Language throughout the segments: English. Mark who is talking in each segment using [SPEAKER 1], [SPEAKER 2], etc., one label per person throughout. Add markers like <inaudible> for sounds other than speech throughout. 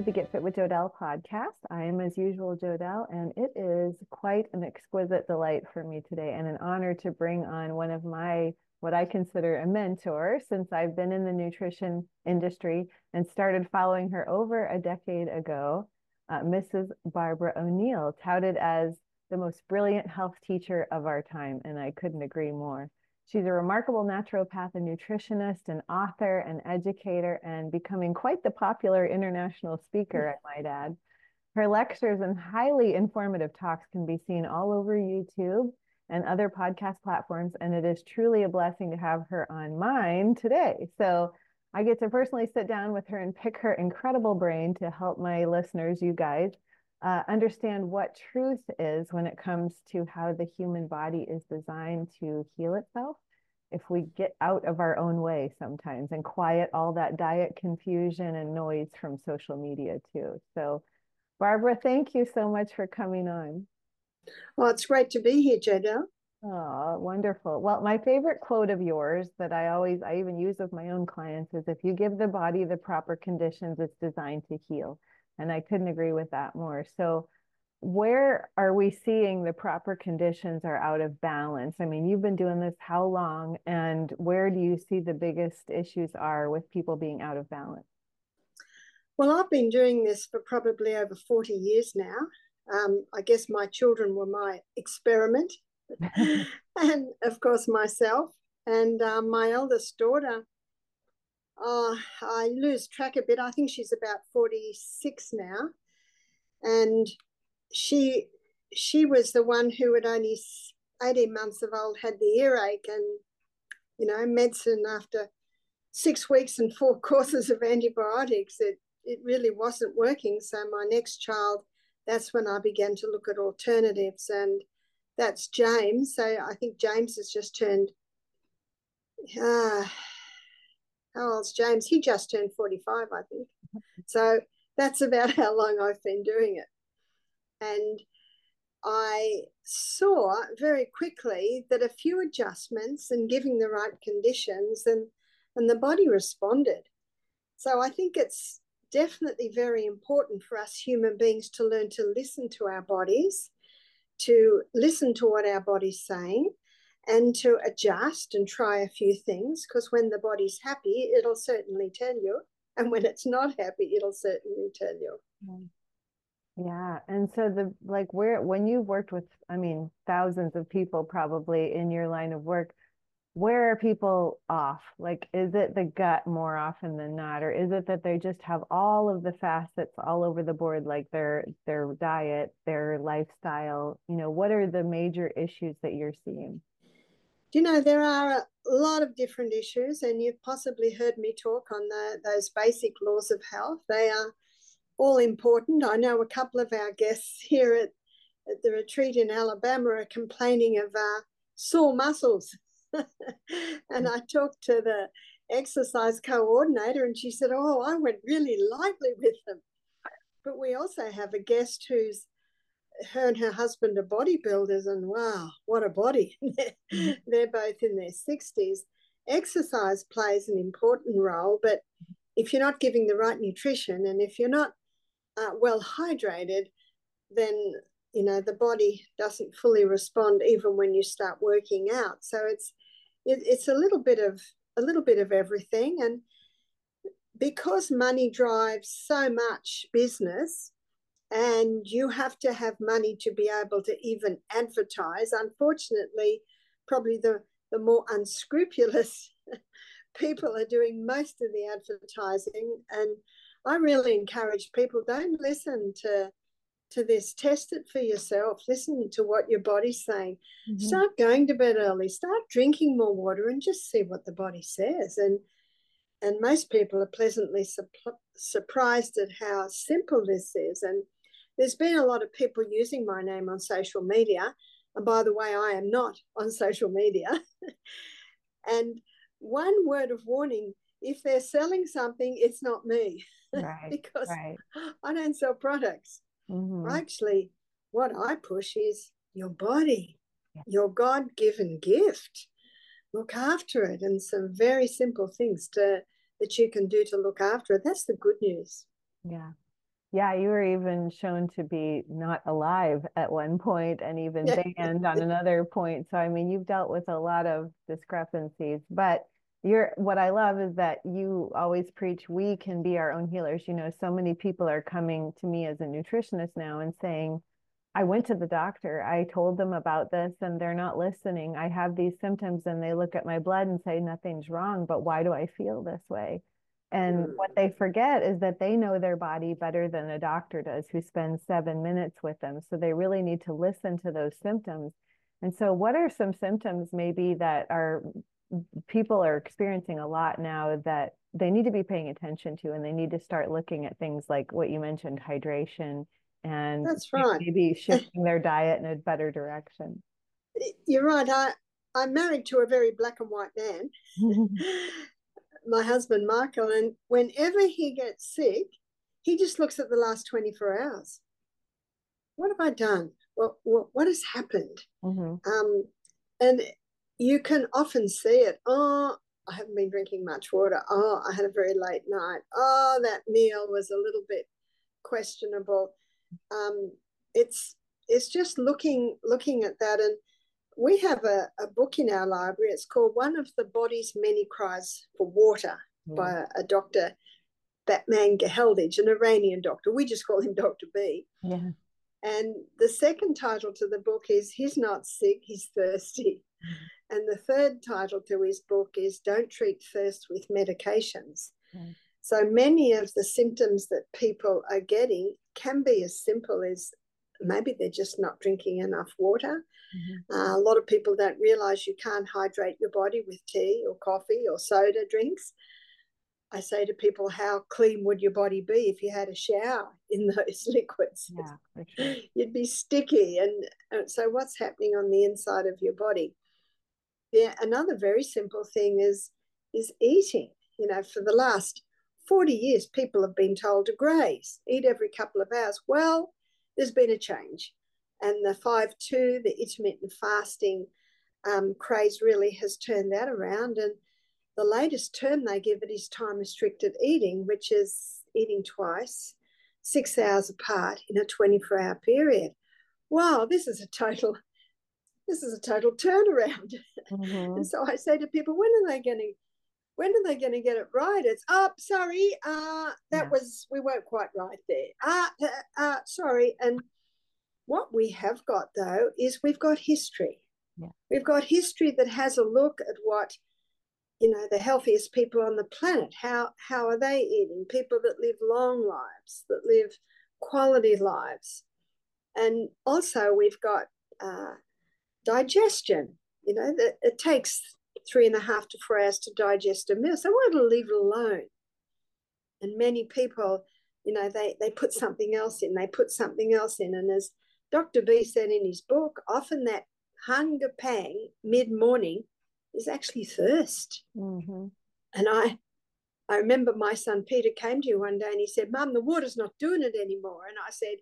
[SPEAKER 1] the Get Fit with Jodelle podcast. I am, as usual, Jodelle, and it is quite an exquisite delight for me today and an honor to bring on one of my, what I consider a mentor, since I've been in the nutrition industry and started following her over a decade ago, uh, Mrs. Barbara O'Neill, touted as the most brilliant health teacher of our time, and I couldn't agree more. She's a remarkable naturopath and nutritionist, an author, an educator, and becoming quite the popular international speaker, I might add. Her lectures and highly informative talks can be seen all over YouTube and other podcast platforms, and it is truly a blessing to have her on mine today. So I get to personally sit down with her and pick her incredible brain to help my listeners, you guys, uh, understand what truth is when it comes to how the human body is designed to heal itself if we get out of our own way sometimes and quiet all that diet confusion and noise from social media too. So, Barbara, thank you so much for coming on.
[SPEAKER 2] Well, it's great to be here, Jada.
[SPEAKER 1] Oh, wonderful. Well, my favorite quote of yours that I always, I even use with my own clients is if you give the body the proper conditions, it's designed to heal. And I couldn't agree with that more. So, where are we seeing the proper conditions are out of balance? I mean, you've been doing this how long, and where do you see the biggest issues are with people being out of balance?
[SPEAKER 2] Well, I've been doing this for probably over 40 years now. Um, I guess my children were my experiment, <laughs> and of course, myself. And um, my eldest daughter, uh, I lose track a bit. I think she's about 46 now. And she she was the one who at only 18 months of old had the earache and you know medicine after six weeks and four <laughs> courses of antibiotics it it really wasn't working so my next child that's when i began to look at alternatives and that's james so i think james has just turned uh, how old's james. He just turned 45 i think. <laughs> So that's about <laughs> how long i've been doing it. And I saw very quickly that a few adjustments and giving the right conditions and, and the body responded. So I think it's definitely very important for us human beings to learn to listen to our bodies, to listen to what our body's saying, and to adjust and try a few things. Because when the body's happy, it'll certainly tell you. And when it's not happy, it'll certainly tell you. Mm.
[SPEAKER 1] Yeah. And so the like where when you've worked with, I mean, thousands of people probably in your line of work, where are people off? Like, is it the gut more often than not, or is it that they just have all of the facets all over the board, like their their diet, their lifestyle? You know, what are the major issues that you're seeing?
[SPEAKER 2] You know, there are a lot of different issues, and you've possibly heard me talk on the, those basic laws of health. They are all important. I know a couple of our guests here at, at the retreat in Alabama are complaining of uh, sore muscles. <laughs> and I talked to the exercise coordinator and she said, Oh, I went really lightly with them. But we also have a guest who's her and her husband are bodybuilders, and wow, what a body! <laughs> Mm. They're both in their 60s. Exercise plays an important role, but if you're not giving the right nutrition and if you're not uh, well hydrated, then you know the body doesn't fully respond even when you start working out. So it's it, it's a little bit of a little bit of everything, and because money drives so much business, and you have to have money to be able to even advertise. Unfortunately, probably the the more unscrupulous <laughs> people are doing most of the advertising. And I really encourage people don't listen to to this. Test it for yourself. Listen to what your body's saying. Mm-hmm. start going to bed early. Start drinking more water and just see what the body says. And and most people are pleasantly su- surprised at how simple this is. And there's been a lot of people using my name on social media and by the way i am not on social media <laughs> and one word of warning if they're selling something it's not me <laughs>
[SPEAKER 1] right,
[SPEAKER 2] because
[SPEAKER 1] right.
[SPEAKER 2] I don't sell products. Mm-hmm. Actually, what I push is your body, yeah. your God given gift. Look after it, and some very simple things to that you can do to look after it. That's the good news.
[SPEAKER 1] Yeah. Yeah, you were even shown to be not alive at one point and even banned on another point. So, I mean, you've dealt with a lot of discrepancies, but you're what I love is that you always preach we can be our own healers. You know, so many people are coming to me as a nutritionist now and saying, I went to the doctor. I told them about this and they're not listening. I have these symptoms and they look at my blood and say nothing's wrong, but why do I feel this way? And mm. what they forget is that they know their body better than a doctor does who spends seven minutes with them. So they really need to listen to those symptoms. And so, what are some symptoms maybe that are people are experiencing a lot now that they need to be paying attention to and they need to start looking at things like what you mentioned hydration and
[SPEAKER 2] that's right
[SPEAKER 1] maybe <laughs> shifting their diet in a better direction
[SPEAKER 2] you're right i i'm married to a very black and white man <laughs> <laughs> my husband michael and whenever he gets sick he just looks at the last 24 hours what have i done what what, what has happened mm-hmm. um and you can often see it. Oh, I haven't been drinking much water. Oh, I had a very late night. Oh, that meal was a little bit questionable. Um, it's it's just looking looking at that, and we have a, a book in our library. It's called "One of the Body's Many Cries for Water" mm. by a, a doctor, Batmanghelidj, an Iranian doctor. We just call him Doctor
[SPEAKER 1] B. Yeah.
[SPEAKER 2] And the second title to the book is "He's Not Sick, He's Thirsty." Mm. And the third title to his book is Don't Treat Thirst with Medications. Mm. So many of the symptoms that people are getting can be as simple as maybe they're just not drinking enough water. Mm-hmm. Uh, a lot of people don't realize you can't hydrate your body with tea or coffee or soda drinks. I say to people, how clean would your body be if you had a shower in <laughs> those liquids?
[SPEAKER 1] Yeah, sure. <laughs>
[SPEAKER 2] You'd be sticky. And uh, so, what's happening on the inside of your body? yeah, another very simple thing is is eating. You know, for the last 40 years, people have been told to graze, eat every couple of hours. Well, there's been a change. And the 5 2, the intermittent fasting um, craze really has turned that around. And the latest term they give it is time restricted eating, which is eating twice, six hours apart in a 24 hour period. Wow, this is a total this is a total turnaround. <laughs> Mm-hmm. and so I say to people, when are they going to when are they going to get it right? It's up. Oh, sorry, uh, that yeah. was we weren't quite right there. Uh, uh, uh, sorry. And what we have got though is we've got history. Yeah. We've got history that has a look at what you know the healthiest people on the planet. How how are they eating? People that live long lives, that live quality lives, and also we've got uh, digestion. You know, that it takes three and a half to four hours to digest a meal. So I wanted to leave it alone? And many people, you know, they, they put something else in, they put something else in. And as Dr. B said in his book, often that hunger pang mid morning is actually thirst. Mm-hmm. And I, I remember my son Peter came to you one day and he said, Mum, the water's not doing it anymore. And I said,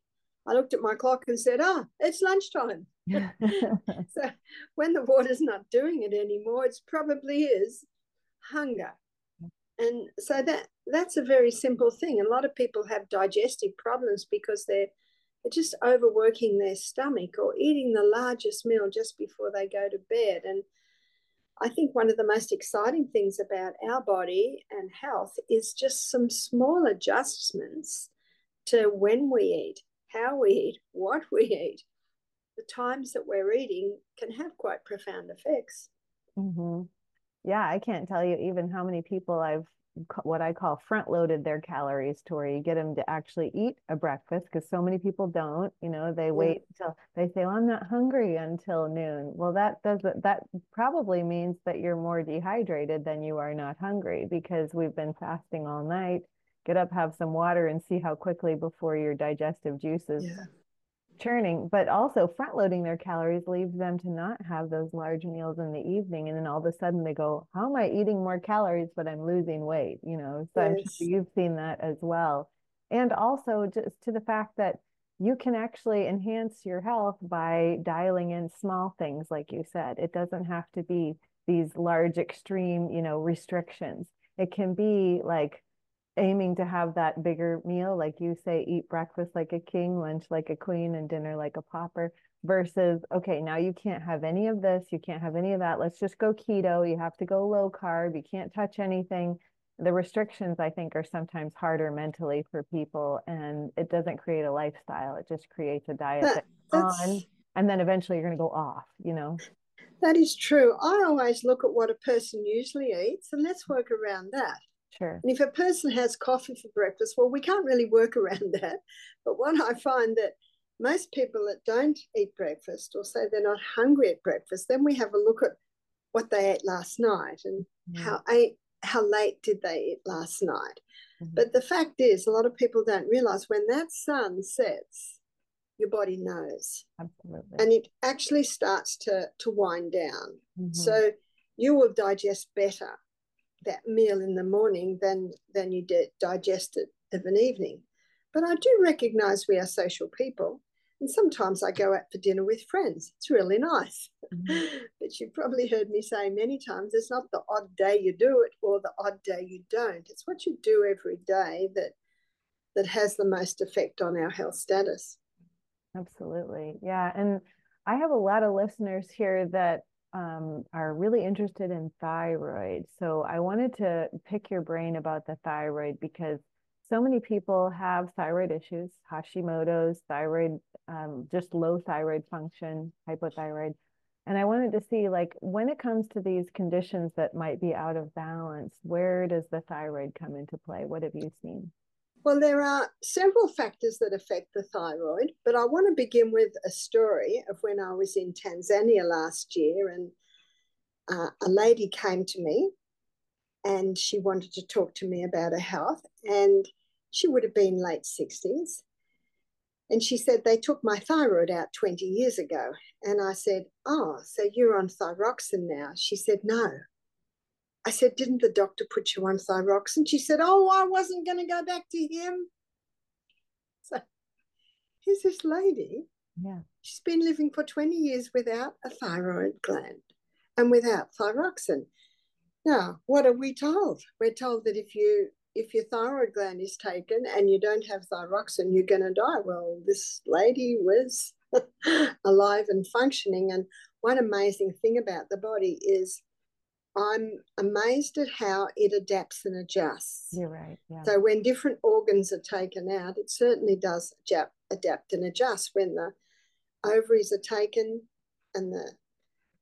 [SPEAKER 2] I looked at my clock and said, Ah, it's lunchtime. <laughs> so when the water's not doing it anymore, it probably is hunger. And so that that's a very simple thing. A lot of people have digestive problems because they're, they're just overworking their stomach or eating the largest meal just before they go to bed. And I think one of the most exciting things about our body and health is just some small adjustments to when we eat, how we eat, what we eat the times that we're eating can have quite profound effects.
[SPEAKER 1] Mm-hmm. Yeah, I can't tell you even how many people I've what I call front loaded their calories to where you get them to actually eat a breakfast because so many people don't. You know, they wait until they say, "Well, I'm not hungry until noon." Well, that doesn't that probably means that you're more dehydrated than you are not hungry because we've been fasting all night. Get up, have some water, and see how quickly before your digestive juices yeah churning, but also front loading their calories leaves them to not have those large meals in the evening. And then all of a sudden they go, How am I eating more calories, but I'm losing weight? You know, so yes. I'm sure you've seen that as well. And also just to the fact that you can actually enhance your health by dialing in small things, like you said. It doesn't have to be these large, extreme, you know, restrictions. It can be like aiming to have that bigger meal, like you say, eat breakfast like a king, lunch like a queen, and dinner like a pauper, versus, okay, now you can't have any of this, you can't have any of that. Let's just go keto. You have to go low carb, you can't touch anything. The restrictions, I think, are sometimes harder mentally for people, and it doesn't create a lifestyle. It just creates a diet that, that's on, and then eventually you're going to go off, you know?
[SPEAKER 2] That is true. I always look at what a person usually eats and let's work around that.
[SPEAKER 1] Sure.
[SPEAKER 2] And if a person has coffee for breakfast, well, we can't really work <laughs> around that. But what I find that most people that don't eat breakfast or say they're not hungry at breakfast, then we have a look at what they ate last night and mm-hmm. how ate, how late did they eat last night. Mm-hmm. But the fact is, a lot of people don't realize when that sun sets, your body knows.
[SPEAKER 1] Absolutely.
[SPEAKER 2] And it actually starts to, to wind down. Mm-hmm. So you will digest better that meal in the morning than, than you did digest it of an evening. But I do recognize we are social people. And sometimes I go out for dinner with friends. It's really nice. Mm-hmm. <laughs> but you've probably heard me say many times it's not the odd day you do it or the odd day you don't. It's what you do every day that that has the most effect on our health status.
[SPEAKER 1] Absolutely. Yeah. And I have a lot of listeners here that um, are really interested in thyroid. So I wanted to pick your brain about the thyroid because so many people have thyroid issues, Hashimoto's, thyroid, um, just low thyroid function, hypothyroid. And I wanted to see, like, when it comes to these conditions that might be out of balance, where does the thyroid come into play? What have you seen?
[SPEAKER 2] Well, there are several factors that affect the thyroid, but I want to begin with a story of when I was in Tanzania last year, and uh, a lady came to me and she wanted to talk to me about her health, and she would have been late 60s. And she said, They took my thyroid out 20 years ago. And I said, Oh, so you're on thyroxine now? She said, No. I said, Didn't the doctor put you on thyroxine? She said, Oh, I wasn't going to go back to him. So here's this lady.
[SPEAKER 1] Yeah.
[SPEAKER 2] She's been living for 20 years without a thyroid gland and without thyroxine. Now, what are we told? We're told that if you if your thyroid gland is taken and you don't have thyroxine, you're going to die. Well, this lady was <laughs> alive and functioning. And one amazing thing about the body is I'm amazed at how it adapts and adjusts.
[SPEAKER 1] You're right. Yeah.
[SPEAKER 2] So when different organs are taken out, it certainly does adapt, adapt and adjust. When the ovaries are taken and the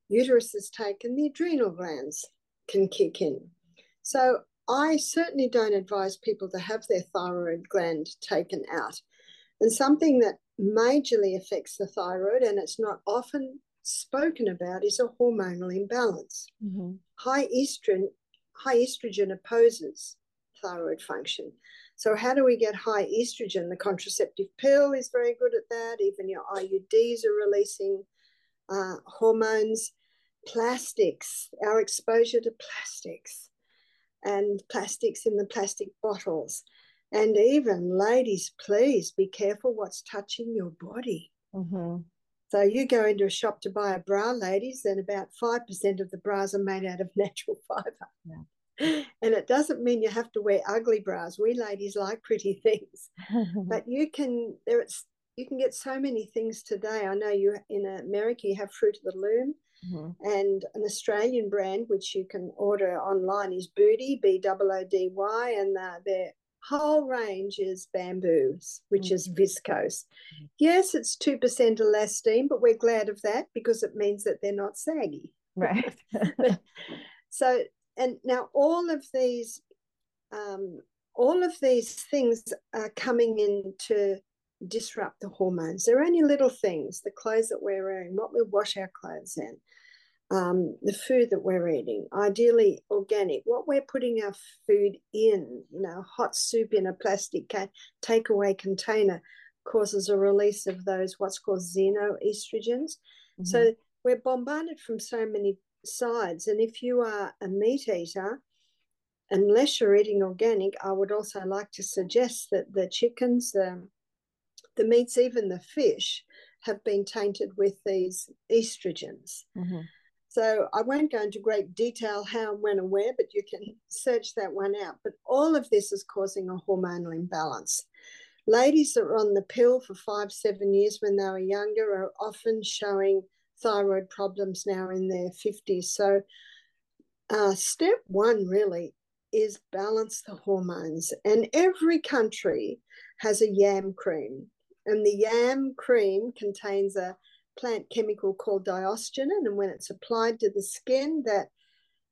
[SPEAKER 2] uterus is taken, the adrenal glands can kick in. So I certainly don't advise people to have their thyroid gland taken out. And something that majorly affects the thyroid, and it's not often spoken about is a hormonal imbalance. Mm-hmm. High estrogen, high estrogen opposes thyroid function. So how do we get high estrogen? The contraceptive pill is very good at that. Even your IUDs are releasing uh, hormones. Plastics, our exposure to plastics, and plastics in the plastic bottles. And even, ladies, please be careful what's touching your body. Mm-hmm. So you go into a shop to buy a bra, ladies, and about 5% of the bras are made out of <laughs> natural fiber. Yeah. And it doesn't mean you have to wear ugly bras. We ladies like pretty <laughs> things. but you can there it's you can get so many things today. I know you in America you have Fruit of the Loom. Mm-hmm. And an Australian brand which you can order online is Boody, B O O D Y, and uh, they're whole range is bamboos, which mm-hmm. is viscose. Mm-hmm. Yes, it's 2% elastane, but we're glad of that because it means that they're not saggy.
[SPEAKER 1] Right. <laughs> <laughs>
[SPEAKER 2] so, and now all of these, um, all of these things are coming in to disrupt the hormones. They're only little things, the clothes that we're wearing, what we wash our clothes in, um, the food that we're eating, ideally organic, what we're putting our food in, you know, hot soup in a plastic ca- takeaway container causes a release of those what's called xenoestrogens. Mm-hmm. So we're bombarded from so many sides. And if you are a meat eater, unless you're eating organic, I would also like to suggest that the chickens, the, the meats, even the fish, have been tainted with these estrogens. Mm-hmm. So I won't go into great detail how and when and where, but you can search that one out. But all of this is causing a hormonal imbalance. Ladies that were on the pill for five, seven years when they were younger are often showing thyroid problems now in their 50s. So, uh, step one really is balance the hormones. And every country has a yam cream. And the yam cream contains a plant chemical called diosgenin. And when it's applied to the skin, that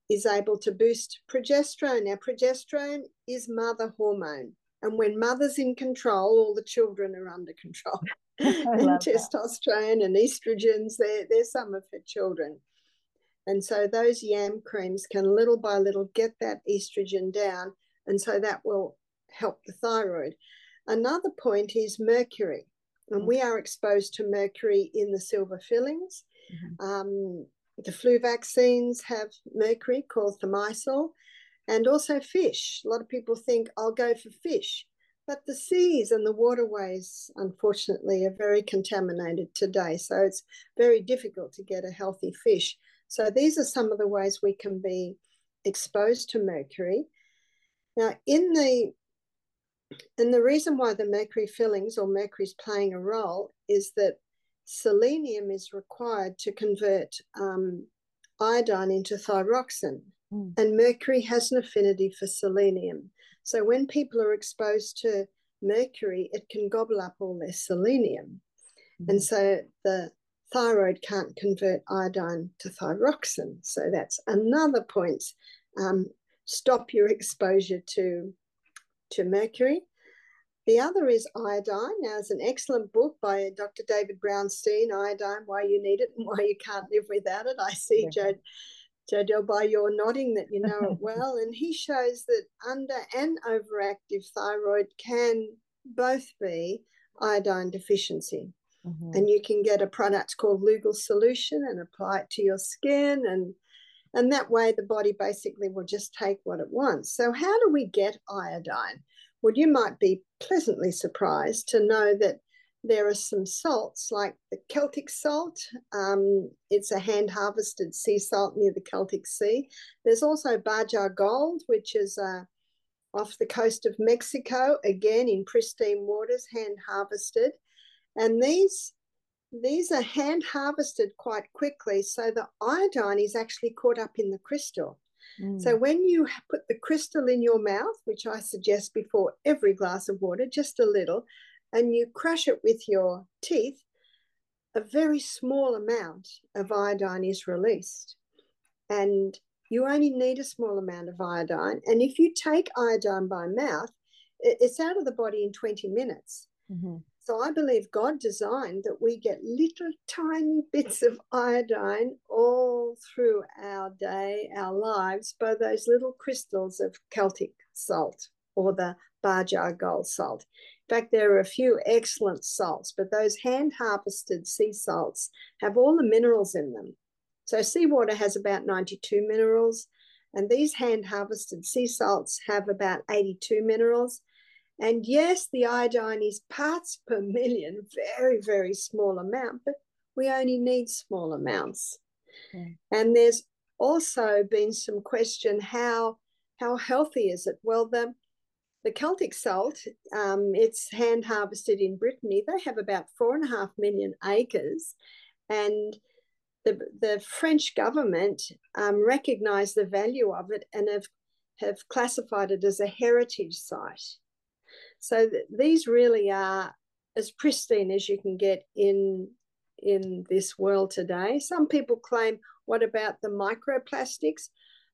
[SPEAKER 2] is able to boost progesterone. Now, progesterone is mother hormone. And when mother's in control, all the children are under control. <laughs> <laughs> and testosterone that. and estrogens, they're, they're some of her children. And so those yam creams can little by little get that estrogen down. And so that will help the thyroid. Another point is mercury. And mm-hmm. we are exposed to mercury in the silver fillings. Mm-hmm. Um, the flu vaccines have mercury called thimerosal and also fish. A lot of people think I'll go for fish, but the seas and the waterways, unfortunately, are very contaminated today. So it's very difficult to get a healthy fish. So these are some of the ways we can be exposed to mercury. Now, in the and the reason why the mercury fillings or mercury is playing a role is that selenium is required to convert um, iodine into thyroxine. Mm. And mercury has an affinity for selenium. So when people are exposed to mercury, it can gobble up all their selenium. Mm. And so the thyroid can't convert iodine to thyroxine. So that's another point. Um, stop your exposure to, to mercury. The other is Iodine. Now, it's an excellent book by Dr. David Brownstein, Iodine, Why You Need It and Why You Can't Live Without It. I see, Joe, Joe by your nodding that you know it <laughs> well. And he shows that under and overactive thyroid can both be iodine deficiency. Mm-hmm. And you can get a product called Lugol Solution and apply it to your skin and and that way the body basically will just take what it wants. So how do we get iodine? Well, you might be pleasantly surprised to know that there are some salts like the Celtic salt. Um, it's a hand harvested sea salt near the Celtic Sea. There's also Baja Gold, which is uh, off the coast of Mexico, again in pristine waters, hand harvested. And these these are hand harvested quite quickly, so the iodine is actually caught up in the crystal. Mm. So when you put the crystal in your mouth, which I suggest before every glass of water, just a little, and you crush it with your teeth, a very small amount of iodine is released. And you only need a small amount of iodine. And if you take iodine by mouth, it's out of the body in 20 minutes. Mm-hmm. So I believe God designed that we get little tiny bits of iodine all through our day, our lives, by those little crystals of Celtic salt or the Baja gold salt. In fact, there are a few excellent salts, but those hand harvested sea salts have all the minerals in them. So seawater has about 92 minerals, and these hand harvested sea salts have about 82 minerals. And yes, the iodine is parts per million, very, very small amount, but we only need small amounts. Okay. And there's also been some question how how healthy is it? Well, the the Celtic salt, um, it's hand harvested in Brittany. They have about four and a half million acres, and the the French government um, recognised the value of it and have have classified it as a heritage site. So th- these really are as pristine as you can get in in this world today. Some people claim, what about the microplastics?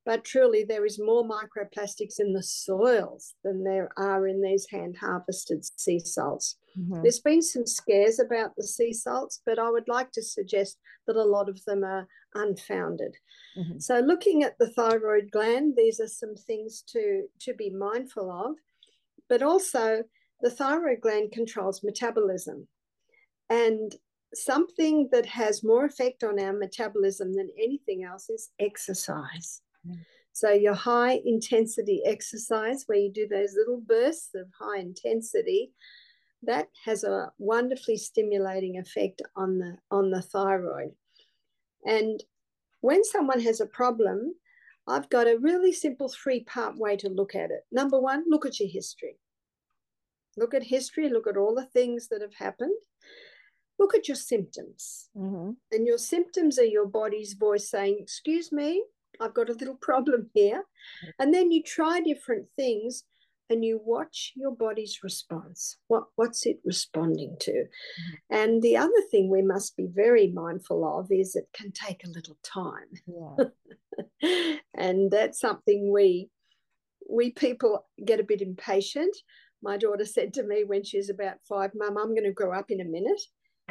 [SPEAKER 2] But truly, there is more microplastics in the soils than there are in these hand harvested sea salts. Mm-hmm. There's been some scares about the sea salts, but I would like to suggest that a lot of them are unfounded. Mm-hmm. So, looking at the thyroid gland, these are some things to, to be mindful of but also the thyroid gland controls metabolism. And something that has more effect on our metabolism than anything else is exercise. Mm. So, your high intensity exercise, where you do those little bursts of high intensity, that has a wonderfully stimulating effect on the on the thyroid. And when someone has a problem, I've got a really simple three part way to look at it. Number one, look at your history. Look at history, look at all the things that have happened. Look at your symptoms. Mm-hmm. And your symptoms are your body's voice saying, Excuse me, I've got a little <laughs> problem here. And then you try different things and you watch your body's response. What, what's it responding to? Mm-hmm. And the other thing we must be very mindful of is it can take a little time. Yeah. <laughs> and that's something we we people get a bit impatient. My daughter said to me when she was about five, Mum, I'm going to grow up in a minute.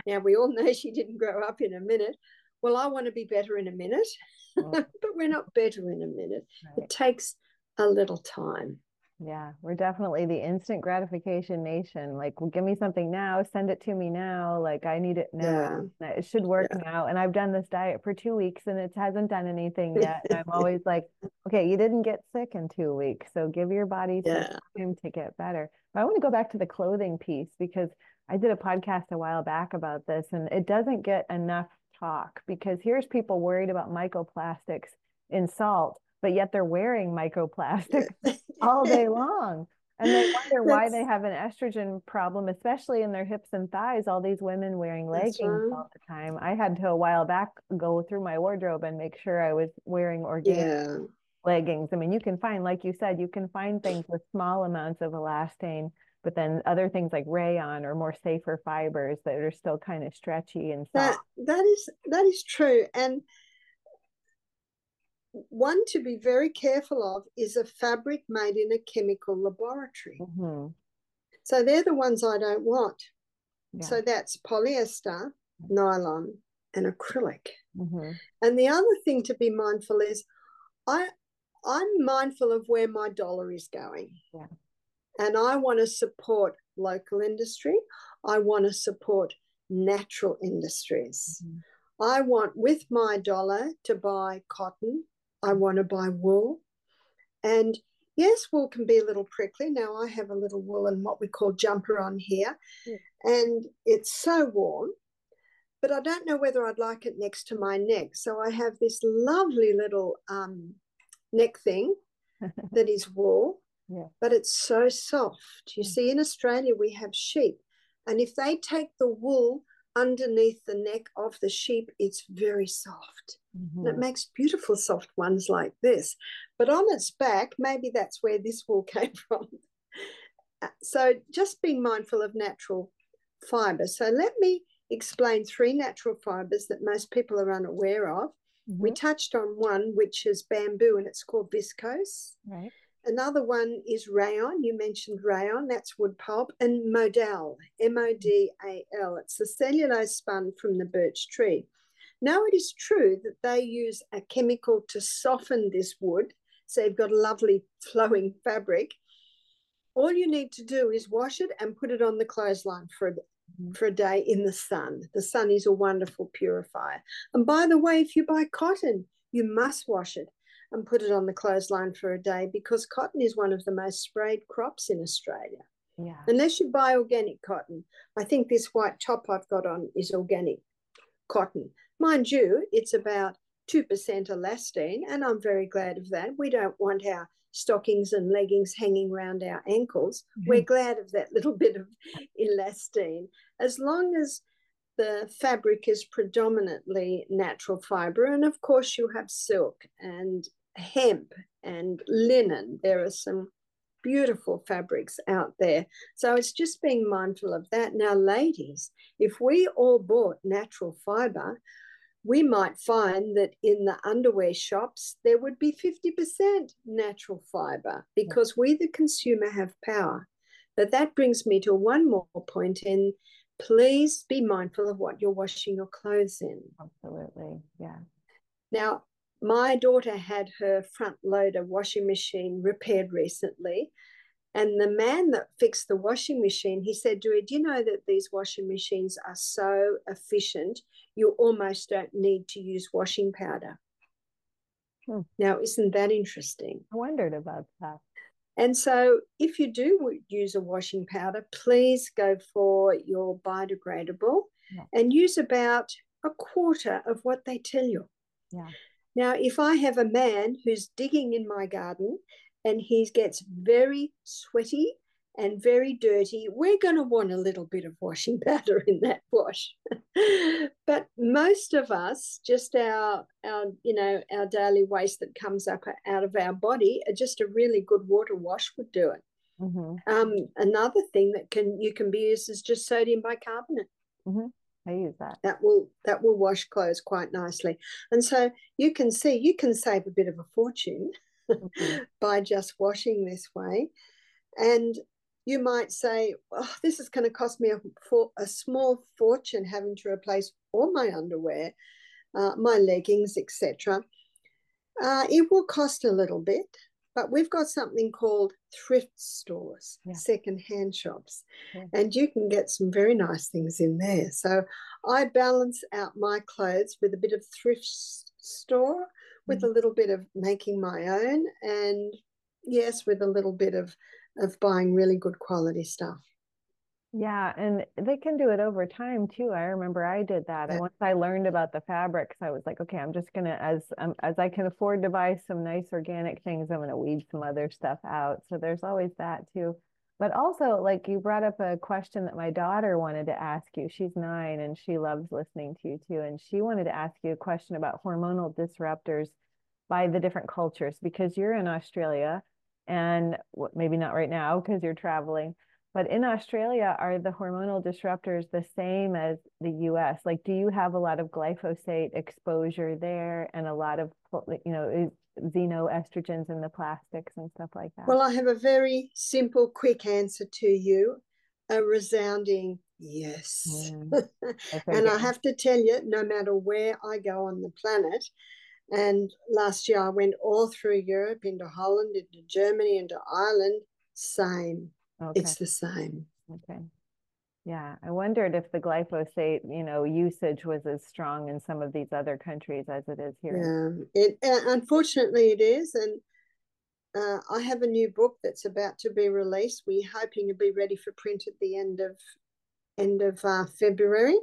[SPEAKER 2] Now we all <laughs> know she didn't grow up in a minute. Well, I want to be better in a minute, <laughs> but we're not better in a minute. Right. It takes a little time.
[SPEAKER 1] Yeah, we're definitely the instant gratification nation. Like, well, give me something now, send it to me now. Like, I need it now. Yeah. It should work yeah. now. And I've done this diet for two weeks and it hasn't done anything yet. and I'm <laughs> always like, okay, you didn't get sick in two weeks. So give your body yeah. time to get better. But I want to go back to the clothing piece because I did a podcast a while back about this and it doesn't get enough talk because here's people worried about microplastics in salt but yet they're wearing microplastics <laughs> all day long. And they wonder why they have an estrogen problem, especially in their hips and thighs. All these women wearing leggings all the time. I had to a while back go through my wardrobe and make sure I was wearing organic yeah. leggings. I mean, you can find, like you said, you can find things with small amounts of elastane, but then other things like rayon or more safer fibers that are still kind of stretchy and
[SPEAKER 2] soft. That that is that is true. And one to be very careful of is a fabric made in a chemical laboratory. Mm-hmm. So they're the ones I don't want. Yeah. So that's polyester, nylon, and acrylic. Mm-hmm. And the other thing to be mindful is I I'm mindful of where my dollar is going. Yeah. And I want to support local industry. I want to support natural industries. Mm-hmm. I want with my dollar to buy cotton, I want to buy wool. And yes, wool can be a little prickly. Now I have a little wool and what we call jumper on here, mm. and it's so warm, but I don't know whether I'd like it next to my neck. So I have this lovely little um, neck thing <laughs> that is wool, yeah. but it's so soft. You mm. see, in Australia, we have sheep, and if they take the wool underneath the neck of the sheep, it's very soft. Mm-hmm. And it makes beautiful soft ones like this. But on its back, maybe that's where this wool <laughs> came from. Uh, so just being mindful of natural fiber. So let me explain three natural fibers that most people are unaware of. Mm-hmm. We touched on one, which is bamboo, and it's called viscose. Right. Another one is rayon. You mentioned rayon, that's wood pulp, and modal, M O D A L. It's the cellulose spun from the birch tree. Now, it is true that they use a chemical to soften this wood, so you've got a lovely flowing fabric. All you need to do is wash it and put it on the clothesline for a, mm-hmm. for a day in the sun. The sun is a wonderful purifier. And by the way, if you buy cotton, you must wash it and put it on the clothesline for a day because cotton is one of the most sprayed crops in Australia. Yeah. Unless you buy organic cotton. I think this white top I've got on is organic cotton. Mind you, it's about 2% elastane, and I'm very glad of that. We don't want our stockings and leggings hanging around our ankles. Mm-hmm. We're glad of that <laughs> little bit of elastane. As long as the fabric is predominantly natural fiber, and of course, you have silk and hemp and linen. There are some beautiful fabrics out there. So it's just being mindful of that. Now, ladies, if we all bought natural fiber, we might find that in the underwear shops, there would be 50% natural fiber because we, the consumer, have power. But that brings me to one more point in please be mindful of what you're washing your clothes in.
[SPEAKER 1] Absolutely. Yeah.
[SPEAKER 2] Now, my daughter had her front loader washing machine repaired recently. And the man that fixed the washing machine, he said to her, Do you know that these washing machines are so efficient, you almost don't need to use washing powder? Hmm. Now, isn't that interesting?
[SPEAKER 1] I wondered about that.
[SPEAKER 2] And so, if you do use a washing powder, please go for your biodegradable yeah. and use about a quarter of what they tell you. Yeah. Now, if I have a man who's digging in my garden and he gets very sweaty and very dirty, we're going to want a little bit of washing <laughs> powder in that wash. <laughs> but most of us, just our our you know our daily waste that comes up out of our body, just a really good water wash would do it. Mm-hmm. Um, another thing that can you can be used is just sodium bicarbonate.
[SPEAKER 1] Mm-hmm. I use that.
[SPEAKER 2] That will that will wash clothes quite nicely, and so you can see you can save a bit of a fortune mm-hmm. <laughs> by just washing this way, and you might say, oh, this is going to cost me a, for, a small fortune having to replace all my underwear, uh, my leggings, etc. Uh, it will cost a little bit, but we've got something called thrift stores, yeah. second-hand shops, yeah. and you can get some very nice things in there. So I balance out my clothes with a bit of thrift store, with mm. a little bit of making my own, and yes, with a little bit of of buying really good quality stuff.
[SPEAKER 1] Yeah, and they can do it over time too. I remember I did that. And once I learned about the fabrics, I was like, okay, I'm just gonna as um, as I can afford to buy some nice organic things, I'm gonna weed some other stuff out. So there's always that too. But also, like you brought up a question that my daughter wanted to ask you. She's nine and she loves listening to you too. And she wanted to ask you a question about hormonal disruptors by the different cultures because you're in Australia and maybe not right now because you're traveling but in australia are the hormonal disruptors the same as the us like do you have a lot of glyphosate exposure there and a lot of you know xenoestrogens in the plastics and stuff like that
[SPEAKER 2] well i have a very simple quick answer to you a resounding yes mm. <laughs> and i have to tell you no matter where i go on the planet and last year I went all through Europe, into Holland, into Germany, into Ireland. Same. Okay. It's the same.
[SPEAKER 1] Okay. Yeah, I wondered if the glyphosate, you know, usage was as strong in some of these other countries as it is
[SPEAKER 2] here. Yeah, it uh, unfortunately it is, and uh, I have a new book that's about to be released. We're hoping to be ready for print at the end of end of uh, February.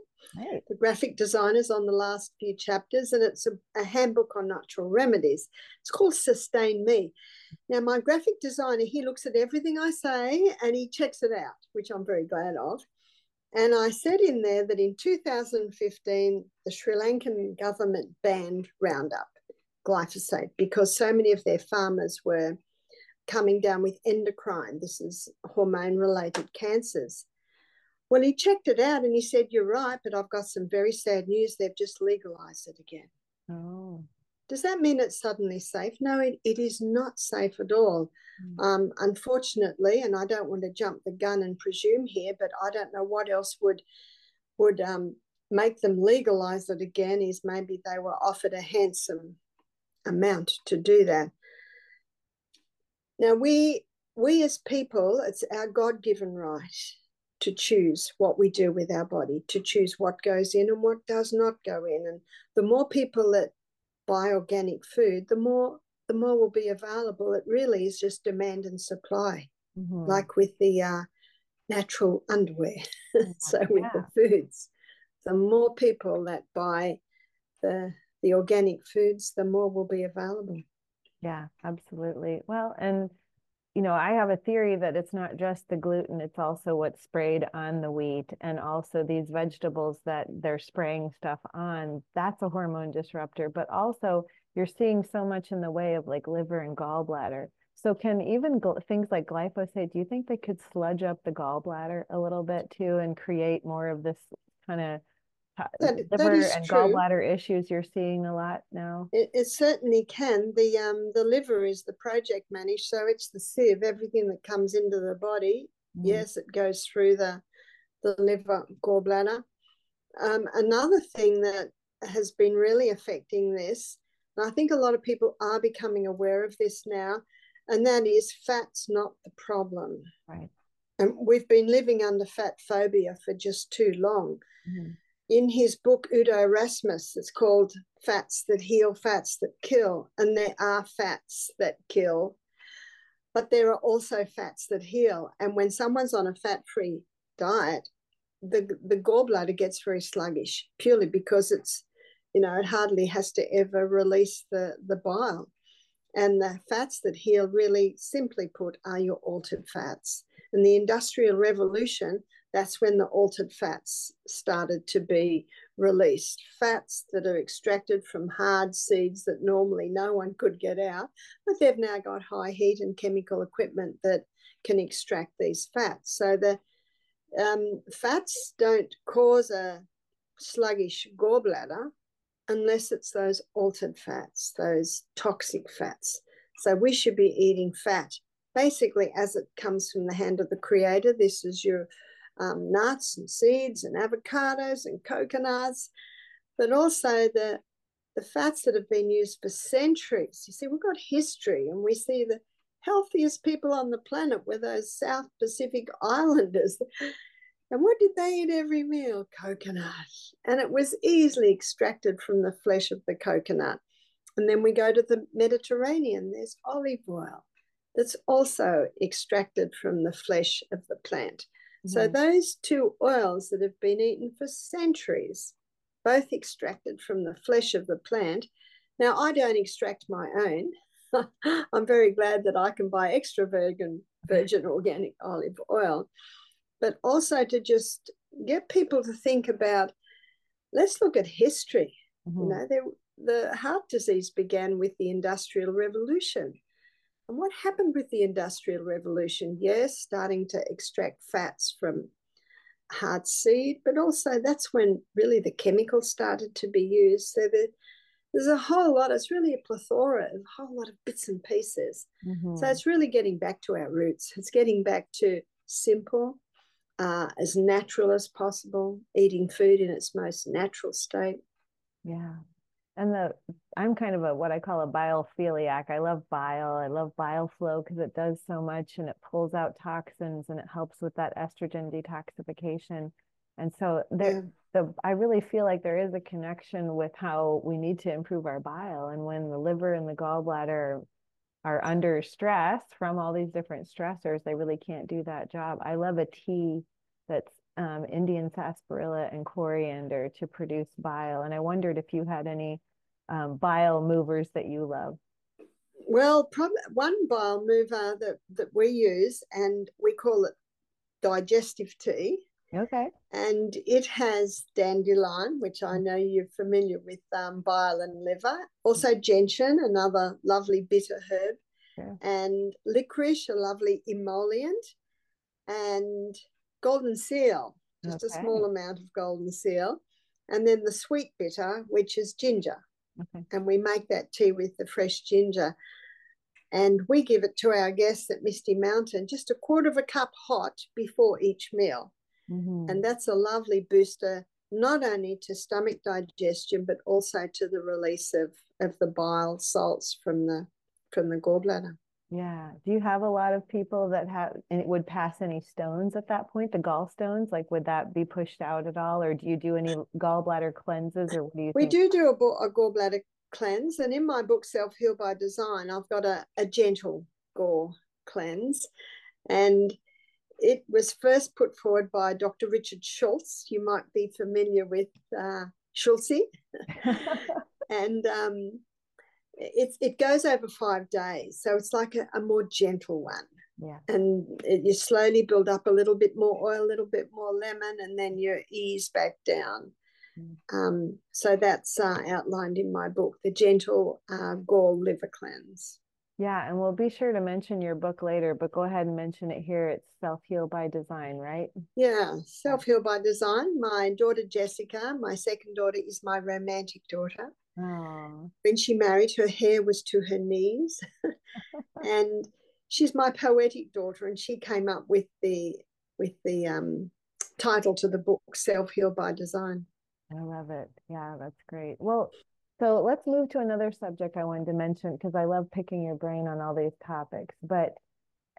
[SPEAKER 2] The graphic designers on the last few chapters, and it's a, a, handbook on natural remedies. It's called Sustain Me. Now, my graphic designer, he looks at everything I say and he checks it out, which I'm very glad of. And I said in there that in 2015, the Sri Lankan government banned Roundup glyphosate because so many of their farmers were coming down with endocrine, this is hormone related cancers. Well, he checked it out and he said, You're right, but I've got some very sad news. They've just legalized it again.
[SPEAKER 1] Oh.
[SPEAKER 2] Does that mean it's suddenly safe? No, it, it is not safe at all. Mm. Um, unfortunately, and I don't want to jump the gun and presume here, but I don't know what else would would um, make them legalize it again. Is maybe they were offered a handsome amount to do that. Now we we as people, it's our God given right to choose what we do with our body, to choose what goes in and what does not go in. And the more people that buy organic food, the more the more will be available. It really is just demand and supply, mm-hmm. like with the uh, natural underwear. <laughs> so with yeah. the foods, the more people that buy the the organic foods, the more will be available.
[SPEAKER 1] Yeah, absolutely. Well, and you know, I have a theory that it's not just the gluten, it's also what's sprayed on the wheat and also these vegetables that they're spraying stuff on. That's a hormone disruptor, but also you're seeing so much in the way of like liver and gallbladder. So can even gl- things like glyphosate, do you think they could sludge up the gallbladder a little bit too and create more of this kind of that, liver and true. gallbladder issues you're seeing a lot now?
[SPEAKER 2] It, it, certainly can. The um the liver is the project managed, so it's the sieve. Everything that comes into the body, mm. yes, it goes through the the liver gallbladder. Um, another thing that has been really affecting this, and I think a lot of people are becoming aware of this now, and that is fat's not the problem.
[SPEAKER 1] Right.
[SPEAKER 2] And we've been living under fat phobia for just too long. Mm in his book Udo Erasmus, it's called Fats That Heal, Fats That Kill. And there are fats that kill, but there are also fats that heal. And when someone's on a fat free diet, the, the gallbladder gets very sluggish purely because it's you know, it hardly has to ever release the, the bile. And the fats that heal, really simply put, are your altered fats. And the Industrial Revolution, that's when the altered fats started to be released. Fats that are extracted from hard seeds that normally no one could get out, but they've now got high heat and chemical equipment that can extract these fats. So the um, fats don't cause a sluggish gallbladder unless it's those altered fats, those toxic fats. So we should be eating fat basically as it comes from the hand of the creator. This is your um, nuts and seeds and avocados and coconuts, but also the the fats that have been used for centuries. You see, we've got history, and we see the healthiest people on the planet were those South Pacific <laughs> Islanders. And what did they eat every meal? Coconut. And it was easily extracted from the flesh of the coconut. And then we go to the Mediterranean, there's olive oil that's also extracted from the flesh of the plant. Mm-hmm. So those two oils that have been eaten for centuries, both extracted from the flesh of the plant. Now, I don't extract my own. <laughs> I'm very glad that I can buy extra virgin, virgin organic olive oil, but also to just get people to think about let's look at history. Mm-hmm. You know, there, the heart disease began with the Industrial Revolution. And what happened with the Industrial Revolution? Yes, starting to extract fats from hard seed, but also that's when really the chemicals started to be used. So the, there's a whole lot, it's really a plethora of a whole lot of bits and pieces. Mm-hmm. So it's really getting back to our roots. It's getting back to simple, uh, as natural as possible, eating food in its most natural state.
[SPEAKER 1] Yeah and the i'm kind of a what i call a biophiliac i love bile i love bile flow because it does so much and it pulls out toxins and it helps with that estrogen detoxification and so there yeah. the i really feel like there is a connection with how we need to improve our bile and when the liver and the gallbladder are under stress from all these different stressors they really can't do that job i love a tea that's um, Indian sarsaparilla and coriander to produce bile. And I wondered if you had any um, bile movers that you love.
[SPEAKER 2] Well, prob- one bile mover that, that we use, and we call it digestive tea.
[SPEAKER 1] Okay.
[SPEAKER 2] And it has dandelion, which I know you're familiar with um, bile and liver. Also, gentian, another lovely bitter herb. Yeah. And licorice, a lovely emollient. And golden seal, just okay. a small amount of golden seal, and then the sweet bitter, which is ginger. Okay. And we make that tea with the fresh ginger. And we give it to our guests at Misty Mountain just a quarter of a cup hot before each meal. Mm-hmm. And that's a lovely booster, not only to stomach digestion, but also to the release of, of the bile salts from the from the gallbladder.
[SPEAKER 1] Yeah. Do you have a lot of people that have and it would pass any stones at that point, the gallstones? Like, would that be pushed out at all, or do you do any gallbladder cleanses, or what do you?
[SPEAKER 2] We
[SPEAKER 1] think?
[SPEAKER 2] do do a, a gallbladder cleanse, and in my book Self Heal by Design, I've got a, a gentle gall cleanse, and it was first put forward by Dr. Richard Schulze. You might be familiar with uh, Schulze, <laughs> and um, it, it goes over five days. So it's like a, a more gentle one.
[SPEAKER 1] Yeah.
[SPEAKER 2] And it, you slowly build up a little bit more oil, a little bit more lemon, and then you ease back down. Mm. Um, so that's uh, outlined in my book, The Gentle uh, Gall Liver Cleanse.
[SPEAKER 1] Yeah, and we'll be sure to mention your book later, but go ahead and mention it here. It's Self Heal by Design, right?
[SPEAKER 2] Yeah, Self Heal by Design. My daughter Jessica, my second daughter, is my romantic daughter.
[SPEAKER 1] Oh.
[SPEAKER 2] When she married, her hair was to her knees. <laughs> and she's my poetic daughter, and she came up with the with the um, title to the book, Self Heal by Design.
[SPEAKER 1] I love it. Yeah, that's great. Well, so let's move to another subject I wanted to mention because I love picking your brain on all these topics. But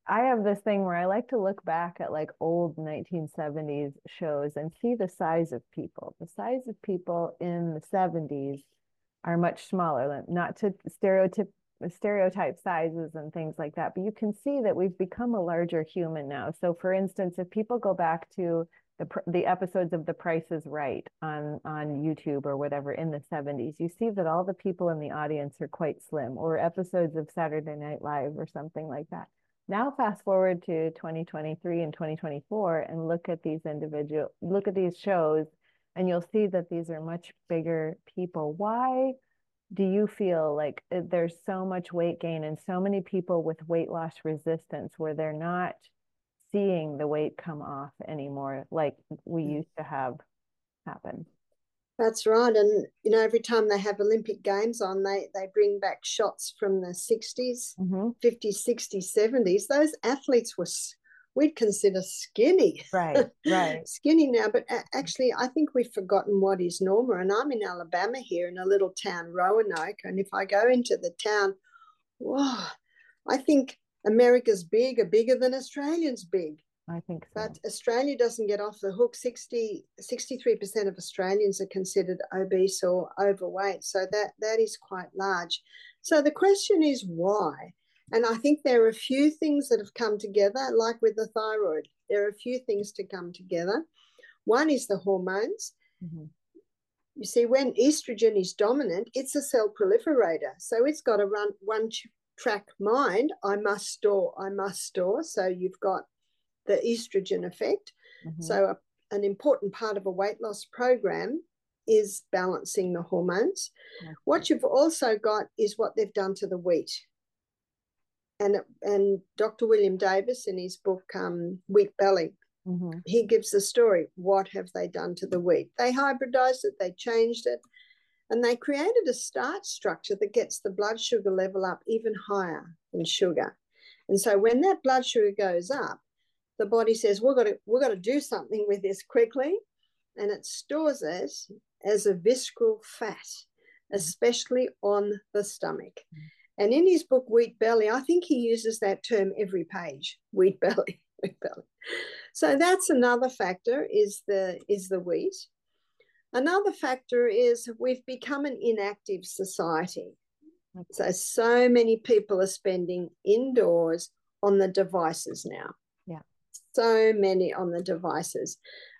[SPEAKER 1] I have this thing where I like to look back at like old 1970s shows and see the size of people. The size of people in the 70s are much smaller. Not to stereotype stereotype sizes and things like that. But you can see that we've become a larger human now. So, for instance, if people go back to the the episodes of The Price is Right on on YouTube or whatever in the 70s, you see that all the people in the audience are quite slim, or episodes of Saturday Night Live or something like that. Now, fast forward to 2023 and 2024, and look at these individual, look at these shows, and you'll see that these are much bigger people. Why? do you feel like uh, there's so much weight gain and so many people with weight loss resistance where they're not seeing the weight come off anymore like we mm. used to have happen
[SPEAKER 2] that's right and you know every time they have olympic games on they they bring back shots from the 60s mm-hmm. 50s 60s 70s those athletes were we'd consider skinny.
[SPEAKER 1] Right, right. <laughs>
[SPEAKER 2] skinny now, but actually, I think we've forgotten what is normal. And I'm in Alabama here in a little town, Roanoke. And if I go into the town, whoa, I think America's big are bigger than Australians big.
[SPEAKER 1] I think so.
[SPEAKER 2] But Australia doesn't get off the hook. 60, 63% of Australians are considered obese or overweight. So that, that is quite large. So the question is why? And I think there are a few things that have come together, like with the thyroid. There are a few things to come together. One is the hormones. Mm-hmm. You see, when estrogen is dominant, it's a cell proliferator. So it's got to run one track mind. I must store, I must store. So you've got the estrogen effect. Mm-hmm. So a, an important part of a weight loss program is balancing the hormones. Okay. What you've also got is what they've done to the wheat and and Dr. William Davis in his book um, Wheat Belly, mm-hmm. he gives the story. What have they done to the wheat? They hybridized it, they changed it, and they created a starch structure that gets the blood sugar level up even higher than sugar. And so when that blood sugar goes up, the body says we've got to we've got to do something with this quickly, and it stores it as a visceral fat, mm-hmm. especially on the stomach. Mm-hmm. And in his book, Wheat Belly, I think he uses that term every page, <laughs> wheat belly, wheat belly. So that's another factor is the is the wheat. Another factor is we've become an inactive society. Mm-hmm. So so many people are spending indoors on the devices now.
[SPEAKER 1] Yeah.
[SPEAKER 2] So many on the devices.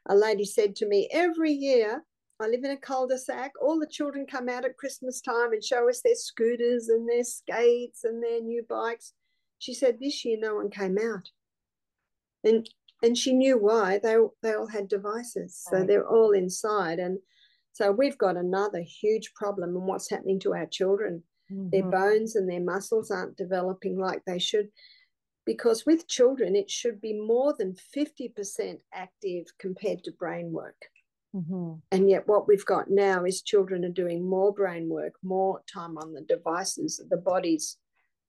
[SPEAKER 2] A lady said to me, every year I live in a cul-de-sac. All the children come out at Christmas time and show us their scooters and their skates and their new bikes. She said this year no one came out. And and she knew why. They they all had devices. So they're all inside. And so we've got another huge problem in what's happening to our children. Mm-hmm. Their bones and their muscles aren't developing like they should. Because with children, it should be more than 50% active compared to brain work. Mm-hmm. And yet, what we've got now is children are doing more brain work, more time on the devices. The body's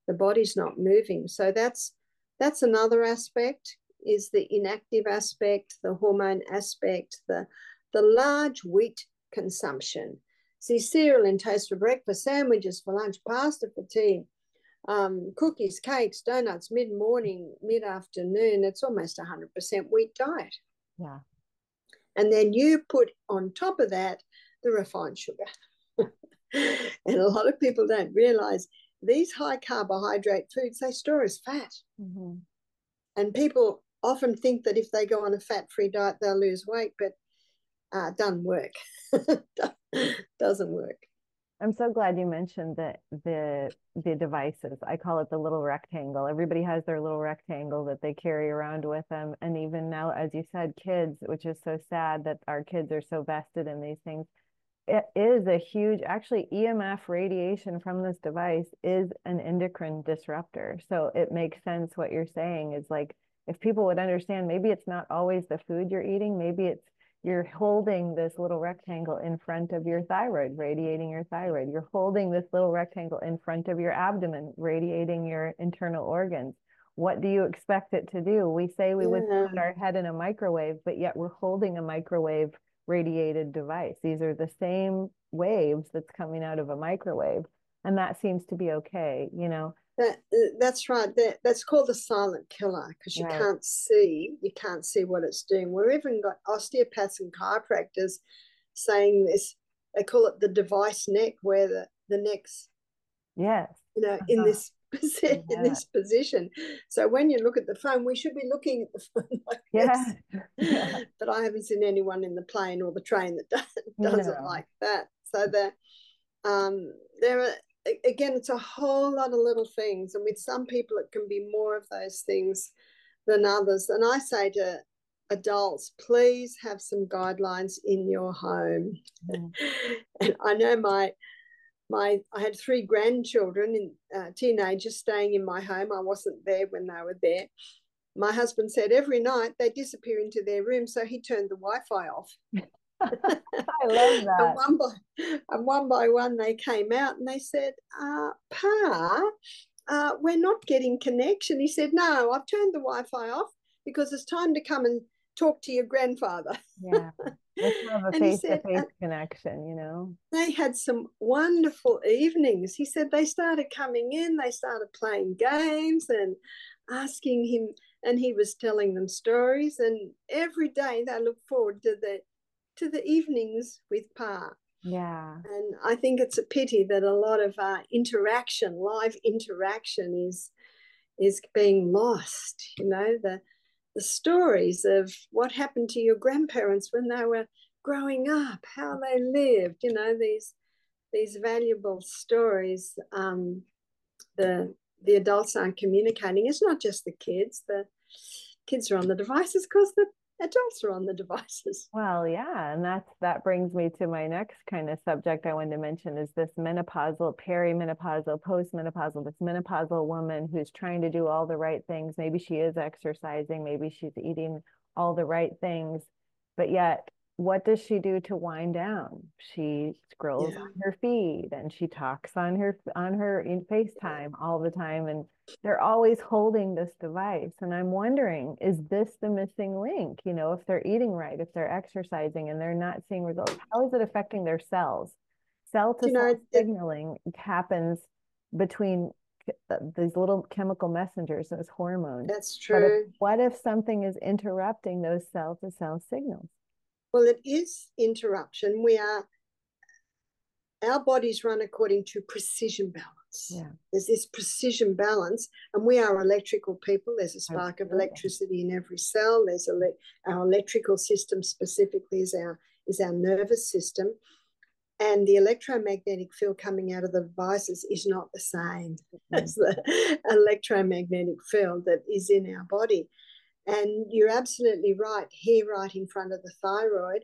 [SPEAKER 2] the body's not moving. So that's that's another aspect. Is the inactive aspect, the hormone aspect, the the large wheat consumption. See cereal and toast for breakfast, sandwiches for lunch, pasta for tea, um, cookies, cakes, donuts, mid morning, mid afternoon. It's almost 100% wheat diet.
[SPEAKER 1] Yeah.
[SPEAKER 2] And then you put on top of that the refined sugar. <laughs> and a lot of people don't realize these high carbohydrate foods, they store as fat. Mm-hmm. And people often think that if they go on a fat free diet, they'll lose weight, but uh, doesn't work. <laughs> doesn't work.
[SPEAKER 1] I'm so glad you mentioned the the the devices. I call it the little rectangle. Everybody has their little rectangle that they carry around with them. And even now, as you said, kids, which is so sad that our kids are so vested in these things. It is a huge, actually, EMF radiation from this device is an endocrine disruptor. So it makes sense what you're saying is like if people would understand, maybe it's not always the food you're eating, maybe it's you're holding this little rectangle in front of your thyroid, radiating your thyroid. You're holding this little rectangle in front of your abdomen, radiating your internal organs. What do you expect it to do? We say we yeah. would put mm. our head in a microwave, but yet we're holding a microwave radiated device. These are the same waves that's coming out of a microwave. And that seems to be okay, you know.
[SPEAKER 2] That that's right. That that's called the silent killer because you right. can't see you can't see what it's doing. We've even got osteopaths and chiropractors saying this. They call it the device neck, where the the neck's
[SPEAKER 1] yes
[SPEAKER 2] you know, uh-huh. in this <laughs> yeah. in this position. So when you look at the phone, we should be looking at the <laughs> phone like yeah. this. <laughs> yeah. But I haven't seen anyone in the plane or the train that does, does no. it like that. So the um, there are again, it's a whole lot of little things, and with some people, it can be more of those things than others. And I say to adults, please have some guidelines in your home. Mm. <laughs> and I know my my I had three grandchildren and uh, teenagers staying in my home. I wasn't there when they were there. My husband said every night they disappear into their room, so he turned the Wi-Fi off. <laughs>
[SPEAKER 1] I love <laughs> that.
[SPEAKER 2] and, one by, and one by one they came out and they said, uh, "Pa, uh, we're not getting connection." He said, "No, I've turned the Wi-Fi off because it's time to come and talk to your grandfather."
[SPEAKER 1] Yeah. Let's <laughs> have a face to face connection, you know.
[SPEAKER 2] They had some wonderful evenings. He said they started coming in, they started playing games and asking him, and he was telling them stories. And every day they look forward to the to the evenings with Pa.
[SPEAKER 1] Yeah.
[SPEAKER 2] And I think it's a pity that a lot of uh, interaction, live interaction, is is being lost. You know, the the stories of what happened to your grandparents when they were growing up, how they lived, you know, these these valuable stories. Um, the the adults aren't communicating. It's not just the kids. The kids are on the devices because the adults are on the devices. <laughs>
[SPEAKER 1] Well, yeah, and that's that brings me to my next kind of subject I wanted to mention is this menopausal, perimenopausal, postmenopausal, this menopausal woman who's trying to do all the right things. Maybe she is exercising, maybe she's eating all the right things, but yet what does she do to wind down? She scrolls yeah. on her feed and she talks on her on her in FaceTime all the time and they're always holding this device and I'm wondering is this the missing link? You know, if they're eating right, if they're exercising and they're not seeing results, how is it affecting their cells? Cell to cell signaling happens between uh, these little chemical messengers, those hormones.
[SPEAKER 2] That's true.
[SPEAKER 1] If, what if something is interrupting those cell to cell signals?
[SPEAKER 2] Well, it is interruption. We are, our bodies run according to precision balance.
[SPEAKER 1] Yeah.
[SPEAKER 2] There's this precision balance, and we are electrical people. There's a spark Absolutely. of electricity in every cell. There's a our electrical system specifically is our is our nervous system, and the electromagnetic field coming out of the devices is not the same mm-hmm. <laughs> as the electromagnetic field that is in our body. And you're absolutely right, here right in front of the thyroid.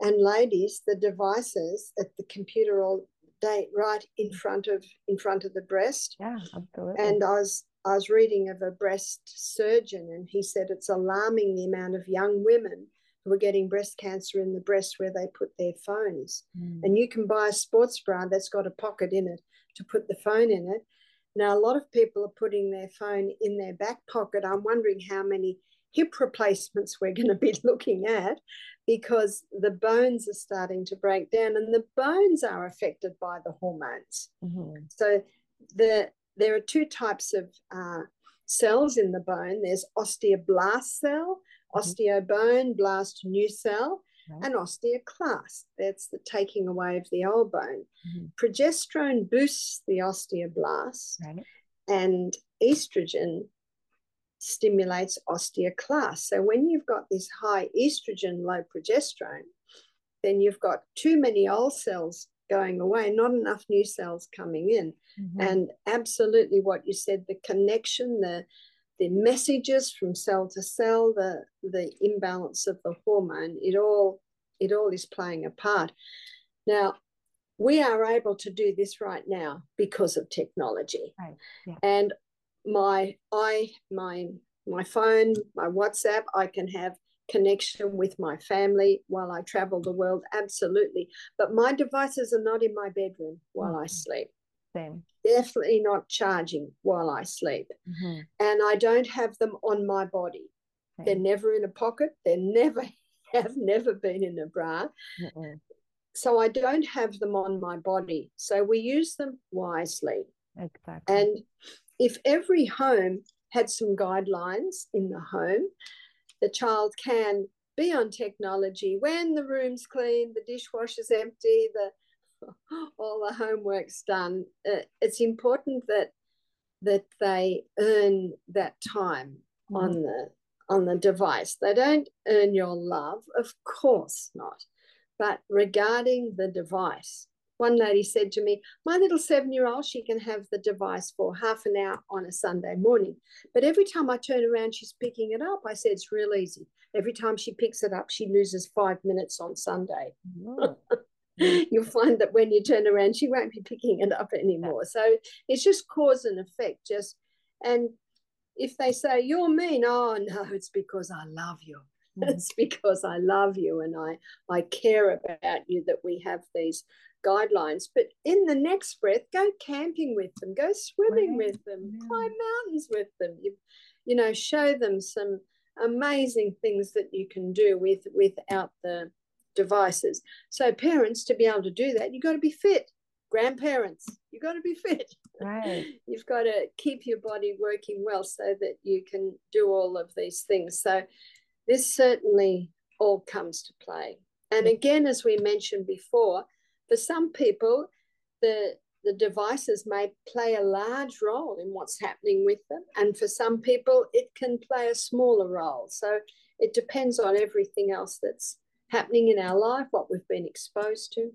[SPEAKER 2] And ladies, the devices at the computer all day right in front of in front of the breast.
[SPEAKER 1] Yeah, absolutely.
[SPEAKER 2] And I was I was reading of a breast surgeon and he said it's alarming the amount of young women who are getting breast cancer in the breast where they put their phones. Mm. And you can buy a sports bra that's got a pocket in it to put the phone in it. Now, a lot of people are putting their phone in their back pocket. I'm wondering how many hip replacements we're going to be <laughs> looking at because the bones are starting to break down and the bones are affected by the hormones. Mm-hmm. So the, there are two types of uh, cells in the bone there's osteoblast cell, mm-hmm. osteobone, blast new cell. Right. And osteoclast, that's the taking away of the old bone. Mm-hmm. Progesterone boosts the osteoblast, right. and estrogen stimulates osteoclast. So when you've got this high estrogen, low progesterone, then you've got too many old cells going away, not enough new cells coming in. Mm-hmm. And absolutely what you said, the connection, the the messages from cell to cell, the the imbalance of the hormone, it all it all is playing a part. Now, we are able to do this right now because of technology.
[SPEAKER 1] Right. Yeah.
[SPEAKER 2] And my i my my phone my whatsapp i can have connection with my family while i travel the world absolutely. But my devices are not in my bedroom while mm-hmm. i sleep.
[SPEAKER 1] Same.
[SPEAKER 2] Definitely not charging while i sleep. Mm-hmm. and i don't have them on my body. Same. they're never in a pocket. They're never <laughs> have never been in a bra. Mm-hmm. so i don't have them on my body. So we use them wisely.
[SPEAKER 1] Exactly.
[SPEAKER 2] And if every home had some guidelines in the home, the child can be on technology when the room's clean, the dishwasher's empty, the <laughs> all the homework's done, uh, it's important that that they earn that time mm-hmm. on the on the device. They don't earn your love, of course not. But regarding the device, one lady said to me, My little seven year old, she can have the device for half an hour on a Sunday morning. But every time I turn around, she's picking it up. I said, It's real easy. Every time she picks it up, she loses five minutes on Sunday. <laughs> You'll find that when you turn around, she won't be picking it up anymore. So it's just cause and effect. Just and if they say you're mean, oh no, it's because I love you. Mm. <laughs> It's because I love you and I I care about you that we have these guidelines. But in the next breath, go camping with them, go swimming right. with them, yeah. climb mountains with them. You, you know, show them some amazing things that you can do with without the devices. So parents, to be able to do that, you've got to be fit. Grandparents, you've got to be fit.
[SPEAKER 1] Right. <laughs>
[SPEAKER 2] You've got to keep your body working well so that you can do all of these things. So this certainly all comes to play. And again, as we mentioned before, for some people, the the devices may play a large role in what's happening with them. And for some people, it can play a smaller role. So it depends on everything else that's happening in our life, what we've been exposed to.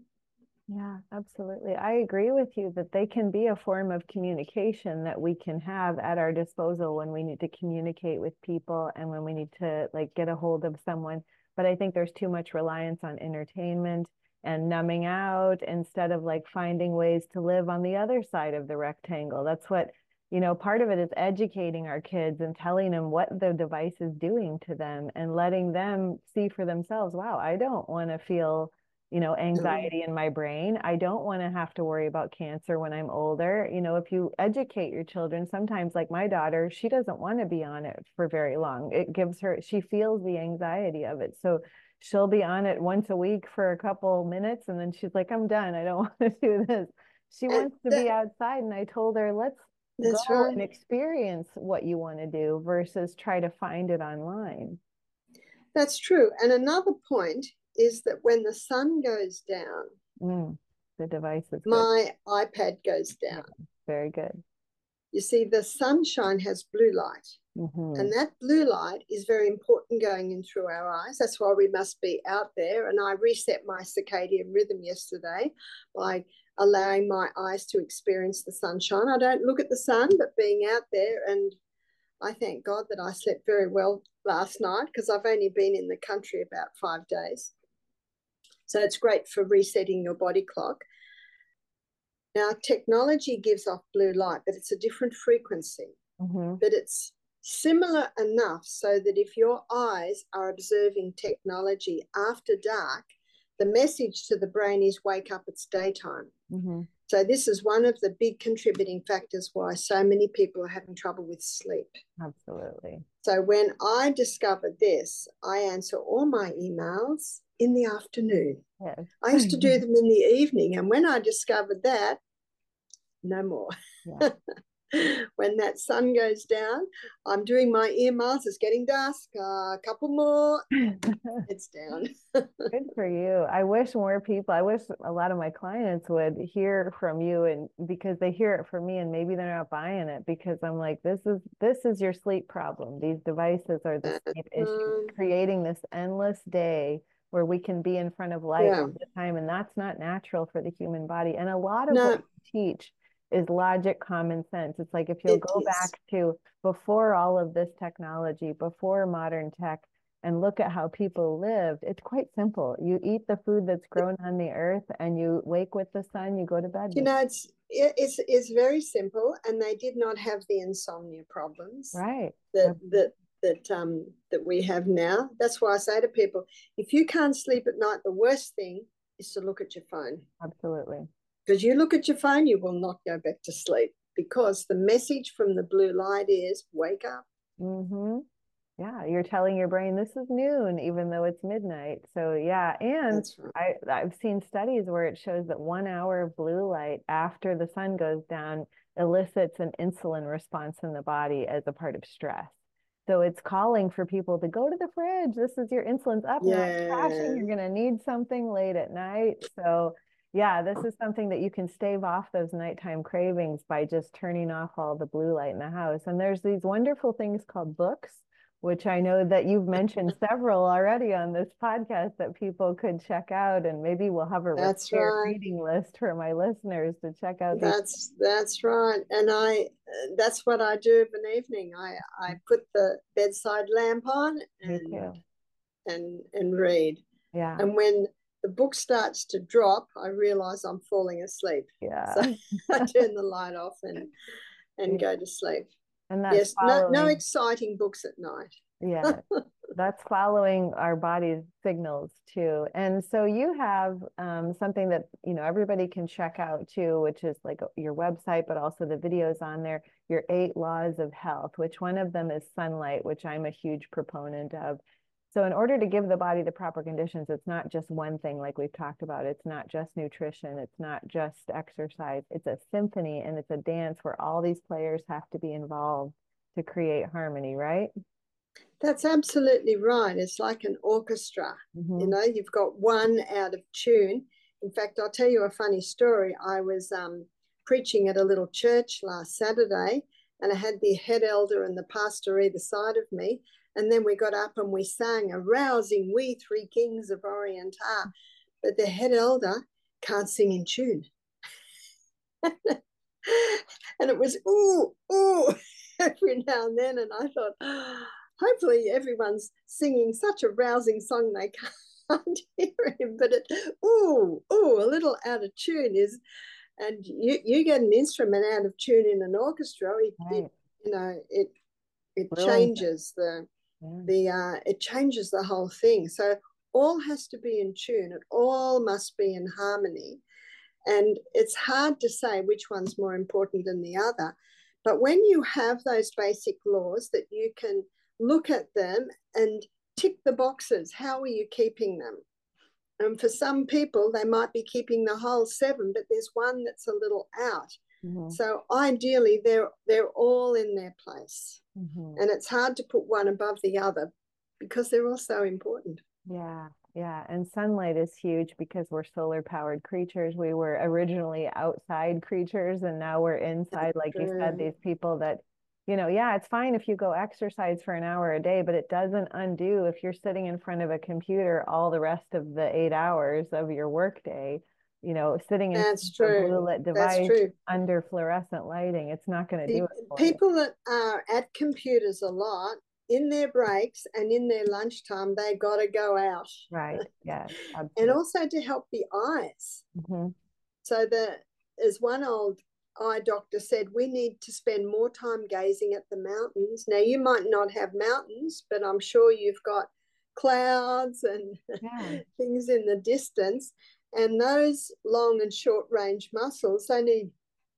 [SPEAKER 1] Yeah, absolutely. I agree with you that they can be a form of communication that we can have at our disposal when we need to communicate with people and when we need to like get a hold of someone. But I think there's too much reliance on entertainment and numbing out instead of like finding ways to live on the other side of the rectangle. That's what, you know, part of it is educating our kids and telling them what the device is doing to them and letting them see for themselves, wow, I don't want to feel you know mm-hmm. anxiety in my brain i don't want to have to worry about cancer when i'm older you know if you educate your children sometimes like my daughter she doesn't want to be on it for very long it gives her she feels the anxiety of it so she'll be on it once a week for a couple minutes and then she's like i'm done i don't <laughs> want to do this she wants to be outside and i told her let's That's go right. and experience what you want to do versus try to find it online
[SPEAKER 2] that's true and another point is that when the sun goes down,
[SPEAKER 1] mm, the device is
[SPEAKER 2] my iPad goes down. Yeah,
[SPEAKER 1] very good.
[SPEAKER 2] You see, the sunshine has blue light. Mm-hmm. And that blue light is very important going in through our eyes. That's why we must be out there. And I reset my circadian rhythm yesterday by allowing my eyes to experience the sunshine. I don't look at the sun, but being out there and I thank God that I slept very well last night because I've only been in the country about five days. So it's great for resetting your body clock. Now, technology gives off blue light, but it's a different frequency. Mm-hmm. But it's similar enough so that if your eyes are observing technology after dark, the message to the brain is wake up, it's daytime. Mm-hmm. So, this is one of the big contributing factors why so many people are having trouble with sleep.
[SPEAKER 1] Absolutely.
[SPEAKER 2] So, when I discovered this, I answer all my emails in the afternoon. Yes. I used to do <laughs> them in the evening. And when I discovered that, no more. Yeah. <laughs> when that sun goes down, I'm doing my ear masks. It's getting dusk. Uh, a couple more. <laughs> it's down.
[SPEAKER 1] Good for you. I wish more people. I wish a lot of my clients would hear from you, and because they hear it from me, and maybe they're not buying it because I'm like, this is this is your sleep problem. These devices are the sleep issue, creating this endless day where we can be in front of light yeah. all the time and that's not natural for the human body and a lot of no. what we teach is logic common sense it's like if you'll it go is. back to before all of this technology before modern tech and look at how people lived it's quite simple you eat the food that's grown on the earth and you wake with the sun you go to bed
[SPEAKER 2] you know it's it's it's very simple and they did not have the insomnia problems
[SPEAKER 1] right
[SPEAKER 2] that that that um, that we have now. That's why I say to people, if you can't sleep at night, the worst thing is to look at your phone.
[SPEAKER 1] Absolutely.
[SPEAKER 2] Because you look at your phone, you will not go back to sleep because the message from the blue light is wake up.
[SPEAKER 1] Mm-hmm. Yeah, you're telling your brain this is noon, even though it's midnight. So yeah, and right. I I've seen studies where it shows that one hour of blue light after the sun goes down elicits an insulin response in the body as a part of stress. So it's calling for people to go to the fridge. This is your insulin's up yeah. now, crashing. You're gonna need something late at night. So yeah, this is something that you can stave off those nighttime cravings by just turning off all the blue light in the house. And there's these wonderful things called books, which I know that you've mentioned <laughs> several already on this podcast that people could check out. And maybe we'll have a
[SPEAKER 2] that's right.
[SPEAKER 1] reading list for my listeners to check out.
[SPEAKER 2] That's that's right. And I that's what I do of an evening. I I put the bedside lamp on and and and read.
[SPEAKER 1] Yeah.
[SPEAKER 2] And when the book starts to drop, I realize I'm falling asleep.
[SPEAKER 1] Yeah.
[SPEAKER 2] So <laughs> I <laughs> turn the light off and and go to sleep.
[SPEAKER 1] And that's
[SPEAKER 2] yes, following... no, no exciting books at night.
[SPEAKER 1] Yeah. <laughs> that's following our body's signals too. And so you have um, something that you know everybody can check out too, which is like your website, but also the videos on there. Your eight laws of health, which one of them is sunlight, which I'm a huge proponent of. So in order to give the body the proper conditions, it's not just one thing like we've talked about. It's not just nutrition. It's not just exercise. It's a symphony and it's a dance where all these players have to be involved to create harmony, right?
[SPEAKER 2] That's absolutely right. It's like an orchestra. Mm-hmm. You know, you've got one out of tune. In fact, I'll tell you a funny story. I was um, preaching at a little church last Saturday, and I had the head elder and the pastor either side of me. And then we got up and we sang a rousing We Three Kings of Orient are. But the head elder can't sing in tune. <laughs> and it was ooh, ooh, <laughs> every now and then. And I thought, oh, hopefully everyone's singing such a rousing song they <laughs> can't hear him. But it, ooh, ooh, a little out of tune is, and you, you get an instrument out of tune in an orchestra, it, right. it you know, it it changes the yeah. the uh, it changes the whole thing. So all has to be in tune. It all must be in harmony, and it's hard to say which one's more important than the other. But when you have those basic laws that you can look at them and tick the boxes, how are you keeping them? And for some people, they might be keeping the whole seven, but there's one that's a little out. Mm-hmm. So ideally, they're they're all in their place, mm-hmm. and it's hard to put one above the other because they're all so important.
[SPEAKER 1] Yeah, yeah, and sunlight is huge because we're solar powered creatures. We were originally outside creatures, and now we're inside. Like you said, these people that you know, yeah, it's fine if you go exercise for an hour a day, but it doesn't undo if you're sitting in front of a computer all the rest of the eight hours of your workday you know, sitting in
[SPEAKER 2] That's a
[SPEAKER 1] blue lit device under fluorescent lighting, it's not going to do it.
[SPEAKER 2] people
[SPEAKER 1] you.
[SPEAKER 2] that are at computers a lot in their breaks and in their lunchtime, they got to go out.
[SPEAKER 1] Right. <laughs> Yeah.
[SPEAKER 2] and also to help the eyes. Mm-hmm. So that, as one old eye doctor said, we need to spend more time gazing at the mountains. Now you might not have mountains, but I'm sure you've got clouds and yeah. <laughs> things in the distance and those long and short range muscles they need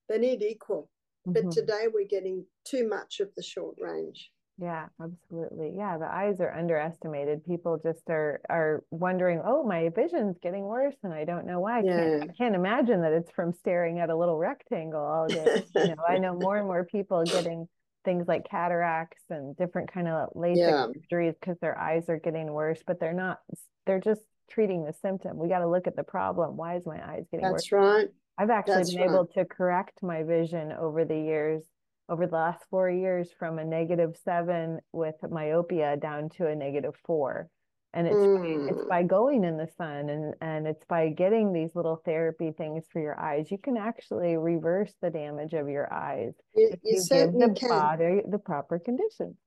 [SPEAKER 2] they need equal mm-hmm. but today we're getting too much of the short range
[SPEAKER 1] yeah absolutely yeah the eyes are underestimated people just are are wondering oh my vision's getting worse and i don't know why yeah. I, can't, I can't imagine that it's from staring at a little rectangle all day <laughs> you know i know more and more people getting things like cataracts and different kind of LASIK yeah. surgeries because their eyes are getting worse but they're not they're just treating the symptom. We got to look at the problem. Why is my eyes getting
[SPEAKER 2] That's
[SPEAKER 1] worse?
[SPEAKER 2] right.
[SPEAKER 1] I've actually
[SPEAKER 2] That's
[SPEAKER 1] been
[SPEAKER 2] right.
[SPEAKER 1] able to correct my vision over the years, over the last four years, from a negative seven with myopia down to a negative four and it's mm. it's by going in the sun and and it's by getting these little therapy things for your eyes. You can actually reverse the damage of your eyes
[SPEAKER 2] you, if you, you give the can.
[SPEAKER 1] body the proper conditions.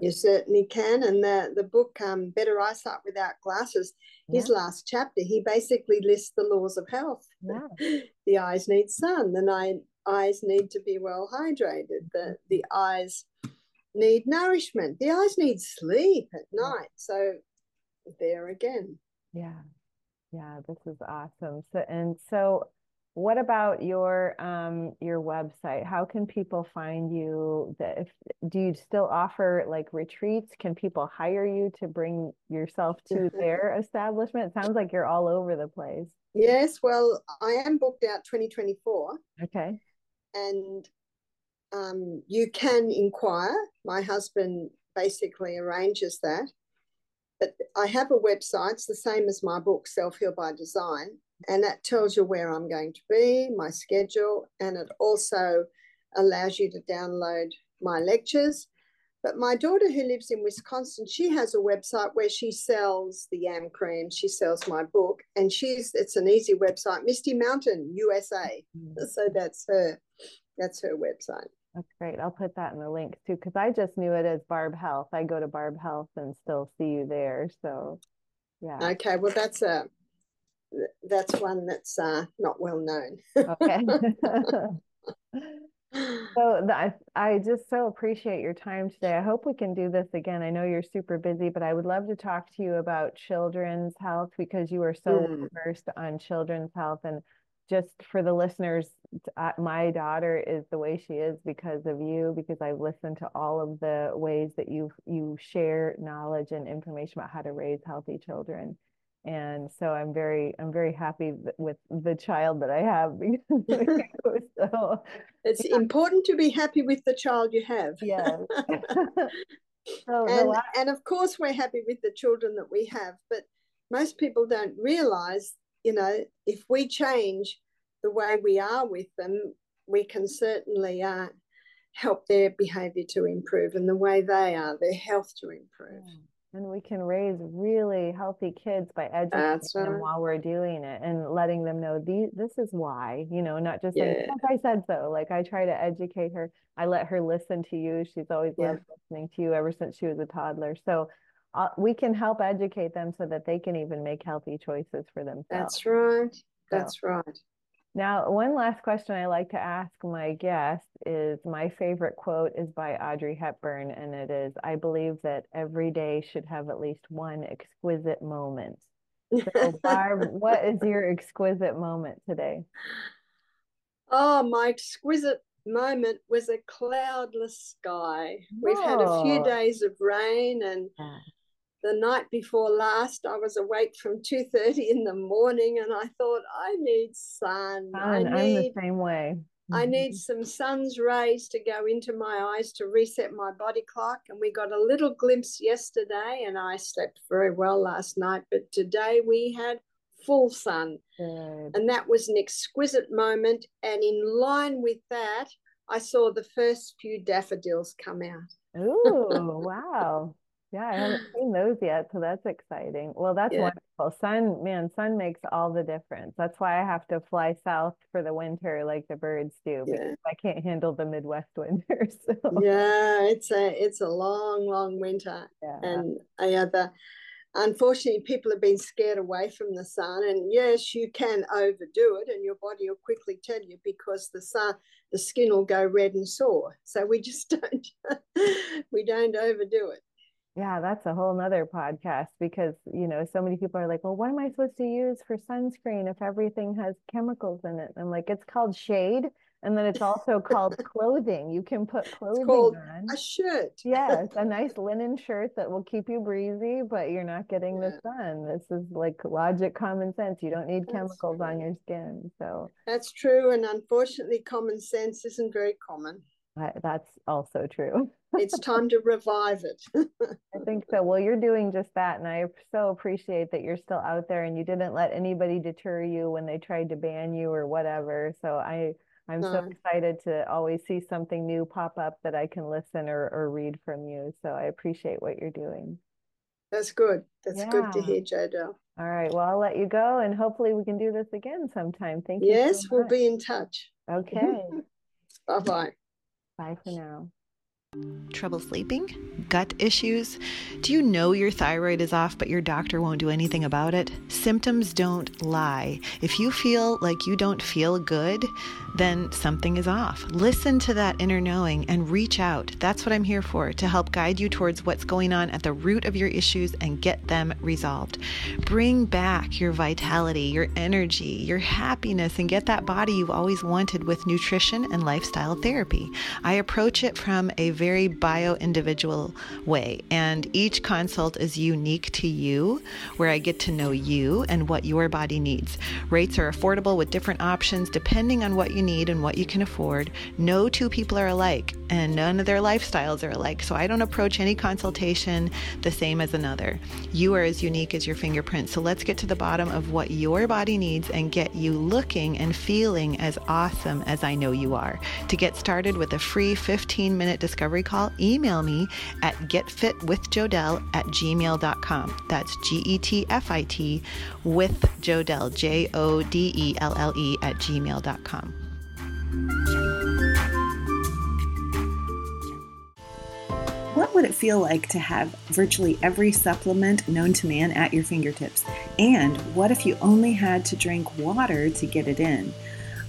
[SPEAKER 2] You <laughs> certainly can. And the the book um, better eyesight without glasses his yeah. last chapter he basically lists the laws of health.
[SPEAKER 1] Yeah. <laughs>
[SPEAKER 2] the eyes need sun. The eyes need to be well hydrated. The the eyes need nourishment. The eyes need sleep at night. So there again.
[SPEAKER 1] Yeah. Yeah, this is awesome. So and so what about your um your website? How can people find you? That if, do you still offer like retreats? Can people hire you to bring yourself to <laughs> their establishment? It sounds like you're all over the place.
[SPEAKER 2] Yes, well, I am booked out 2024.
[SPEAKER 1] Okay.
[SPEAKER 2] And um, you can inquire. My husband basically arranges that. But I have a website, it's the same as my book, Self Heal by Design. and that tells you where I'm going to be, my schedule, and it also allows you to download my lectures. But my daughter, who lives in Wisconsin, she has a website where she sells the yam cream. She sells my book, and she's it's an easy website, Misty Mountain USA. Mm-hmm. So that's her, that's her website.
[SPEAKER 1] That's great. I'll put that in the links too, because I just knew it as Barb Health. I go to Barb Health and still see you there. So, yeah.
[SPEAKER 2] Okay. Well, that's a that's one that's uh, not well known. okay. <laughs> <laughs>
[SPEAKER 1] so I, I just so appreciate your time today. I hope we can do this again. I know you're super busy, but I would love to talk to you about children's health because you are so mm. versed on children's health and just for the listeners, uh, my daughter is the way she is because of you, because I've listened to all of the ways that you you share knowledge and information about how to raise healthy children. And so i'm very i'm very happy with the child that i have <laughs>
[SPEAKER 2] so. <laughs> It's yeah. important to be happy with the child you have.
[SPEAKER 1] Yeah <laughs>
[SPEAKER 2] so and, last... and of course we're happy with the children that we have but most people don't realize you know if we change the way we are with them we can certainly uh, help their behavior to improve and the way they are their health to improve yeah
[SPEAKER 1] and we can raise really healthy kids by educating right. them while we're doing it and letting them know these this is why, you know, not just yeah. saying, I said so. Like I try to educate her. I let her listen to you. She's always yeah. loved listening to you ever since she was a toddler. So uh, we can help educate them so that they can even make healthy choices for themselves.
[SPEAKER 2] That's right. That's so. right.
[SPEAKER 1] Now, one last question I like to ask my guests is my favorite quote is by Audrey Hepburn, and it is I believe that every day should have at least one exquisite moment. So, <laughs> Barb, what is your exquisite moment today?
[SPEAKER 2] Oh, my exquisite moment was a cloudless sky. We've had a few days of rain and yeah the night before last i was awake from 2.30 in the morning and i thought i need sun.
[SPEAKER 1] I need, i'm the same way.
[SPEAKER 2] I mm-hmm. need some sun's rays to go into my eyes to reset my body clock. And we got a little glimpse yesterday and i slept very well last night but today we had full sun. Good. and that was an exquisite moment. And in line with that i saw the first few daffodils come out.
[SPEAKER 1] Oh <laughs> wow yeah, I haven't seen those yet, so that's exciting. Well, that's yeah. wonderful. Sun, man, sun makes all the difference. That's why I have to fly south for the winter, like the birds do, yeah. because I can't handle the Midwest <laughs> winter. So
[SPEAKER 2] yeah, it's a it's a long, long winter, yeah. and uh, yeah, the unfortunately people have been scared away from the sun. And yes, you can overdo it, and your body will quickly tell you because the sun, the skin will go red and sore. So we just <laughs> don't we don't overdo it
[SPEAKER 1] yeah that's a whole nother podcast because you know so many people are like well what am i supposed to use for sunscreen if everything has chemicals in it? I'm like it's called shade and then it's <laughs> also called clothing. You can put clothing on.
[SPEAKER 2] a shirt
[SPEAKER 1] yes a <laughs> nice linen shirt that will keep you breezy but you're not getting yeah. the sun. This is like logic common sense. You don't need that's chemicals true. on your skin so
[SPEAKER 2] that's true and unfortunately common sense isn't very common.
[SPEAKER 1] That's also true.
[SPEAKER 2] It's time to revive it. <laughs>
[SPEAKER 1] I think so. Well, you're doing just that. And I so appreciate that you're still out there and you didn't let anybody deter you when they tried to ban you or whatever. So I, I'm no. so excited to always see something new pop up that I can listen or, or read from you. So I appreciate what you're doing.
[SPEAKER 2] That's good. That's yeah. good to hear, Jodelle.
[SPEAKER 1] All right. Well, I'll let you go and hopefully we can do this again sometime. Thank
[SPEAKER 2] you. Yes, so we'll be in touch.
[SPEAKER 1] Okay. <laughs>
[SPEAKER 2] bye bye.
[SPEAKER 1] Bye for now.
[SPEAKER 3] Trouble sleeping? Gut issues? Do you know your thyroid is off, but your doctor won't do anything about it? Symptoms don't lie. If you feel like you don't feel good, then something is off. Listen to that inner knowing and reach out. That's what I'm here for to help guide you towards what's going on at the root of your issues and get them resolved. Bring back your vitality, your energy, your happiness, and get that body you've always wanted with nutrition and lifestyle therapy. I approach it from a very bio individual way, and each consult is unique to you, where I get to know you and what your body needs. Rates are affordable with different options depending on what you need and what you can afford. No two people are alike and none of their lifestyles are alike. So I don't approach any consultation the same as another. You are as unique as your fingerprint. So let's get to the bottom of what your body needs and get you looking and feeling as awesome as I know you are. To get started with a free 15 minute discovery call, email me at getfitwithjodelle at gmail.com. That's G E T F I T with Jodelle, J O D E L L E, at gmail.com.
[SPEAKER 4] What would it feel like to have virtually every supplement known to man at your fingertips? And what if you only had to drink water to get it in?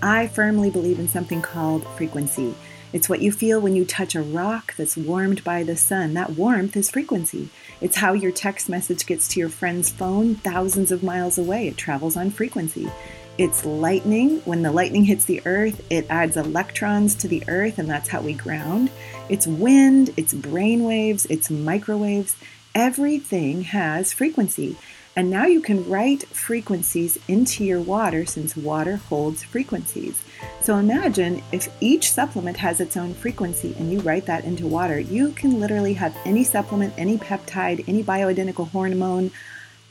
[SPEAKER 4] I firmly believe in something called frequency. It's what you feel when you touch a rock that's warmed by the sun. That warmth is frequency. It's how your text message gets to your friend's phone thousands of miles away. It travels on frequency. It's lightning. When the lightning hits the earth, it adds electrons to the earth, and that's how we ground. It's wind, it's brain waves, it's microwaves. Everything has frequency. And now you can write frequencies into your water since water holds frequencies. So imagine if each supplement has its own frequency and you write that into water, you can literally have any supplement, any peptide, any bioidentical hormone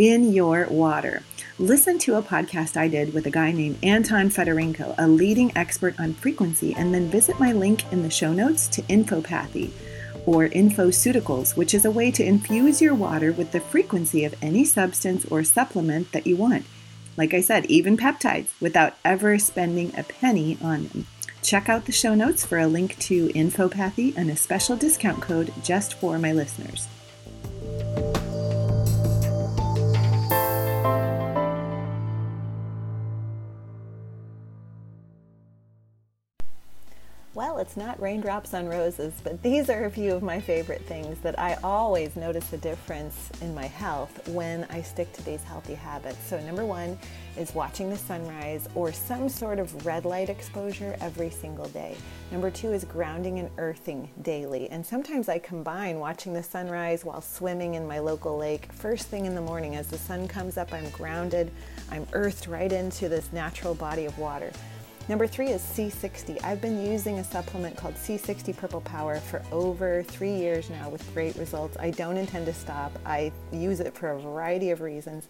[SPEAKER 4] in your water. Listen to a podcast I did with a guy named Anton Fedorenko, a leading expert on frequency, and then visit my link in the show notes to Infopathy or Infoceuticals, which is a way to infuse your water with the frequency of any substance or supplement that you want. Like I said, even peptides, without ever spending a penny on them. Check out the show notes for a link to Infopathy and a special discount code just for my listeners.
[SPEAKER 1] Well, it's not raindrops on roses, but these are a few of my favorite things that I always notice a difference in my health when I stick to these healthy habits. So, number one is watching the sunrise or some sort of red light exposure every single day. Number two is grounding and earthing daily. And sometimes I combine watching the sunrise while swimming in my local lake. First thing in the morning, as the sun comes up, I'm grounded, I'm earthed right into this natural body of water. Number three is C60. I've been using a supplement called C60 Purple Power for over three years now with great results. I don't intend to stop. I use it for a variety of reasons.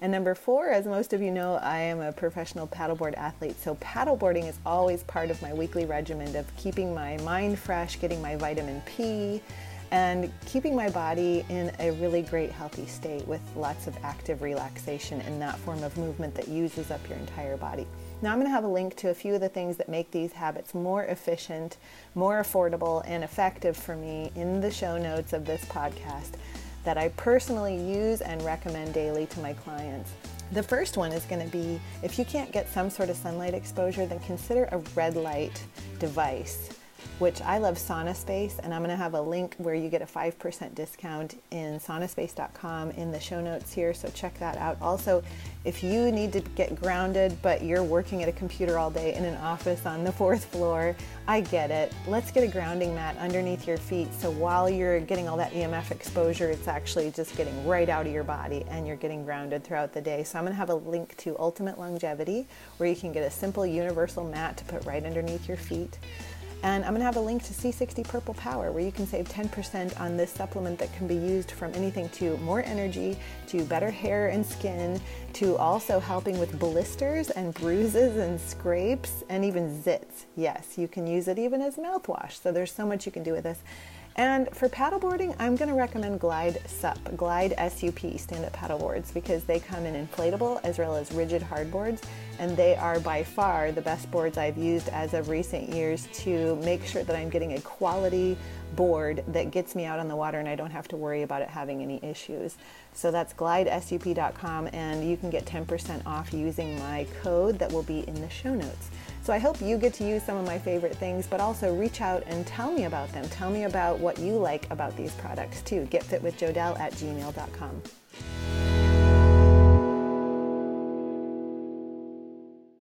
[SPEAKER 1] And number four, as most of you know, I am a professional paddleboard athlete. So paddleboarding is always part of my weekly regimen of keeping my mind fresh, getting my vitamin P, and keeping my body in a really great healthy state with lots of active relaxation in that form of movement that uses up your entire body. Now I'm going to have a link to a few of the things that make these habits more efficient, more affordable, and effective for me in the show notes of this podcast that I personally use and recommend daily to my clients. The first one is going to be if you can't get some sort of sunlight exposure, then consider a red light device which I love Sauna Space, and I'm going to have a link where you get a 5% discount in saunaspace.com in the show notes here, so check that out. Also, if you need to get grounded, but you're working at a computer all day in an office on the fourth floor, I get it. Let's get a grounding mat underneath your feet so while you're getting all that EMF exposure, it's actually just getting right out of your body and you're getting grounded throughout the day. So I'm going to have a link to Ultimate Longevity where you can get a simple universal mat to put right underneath your feet. And I'm going to have a link to C60 Purple Power where you can save 10% on this supplement that can be used from anything to more energy, to better hair and skin, to also helping with blisters and bruises and scrapes and even zits. Yes, you can use it even as mouthwash. So there's so much you can do with this. And for paddleboarding, I'm going to recommend Glide SUP, Glide SUP stand-up paddleboards because they come in inflatable as well as rigid hardboards and they are by far the best boards I've used as of recent years to make sure that I'm getting a quality board that gets me out on the water and I don't have to worry about it having any issues. So that's glidesup.com and you can get 10% off using my code that will be in the show notes. So I hope you get to use some of my favorite things, but also reach out and tell me about them. Tell me about what you like about these products too. GetFitWithJodelle at gmail.com.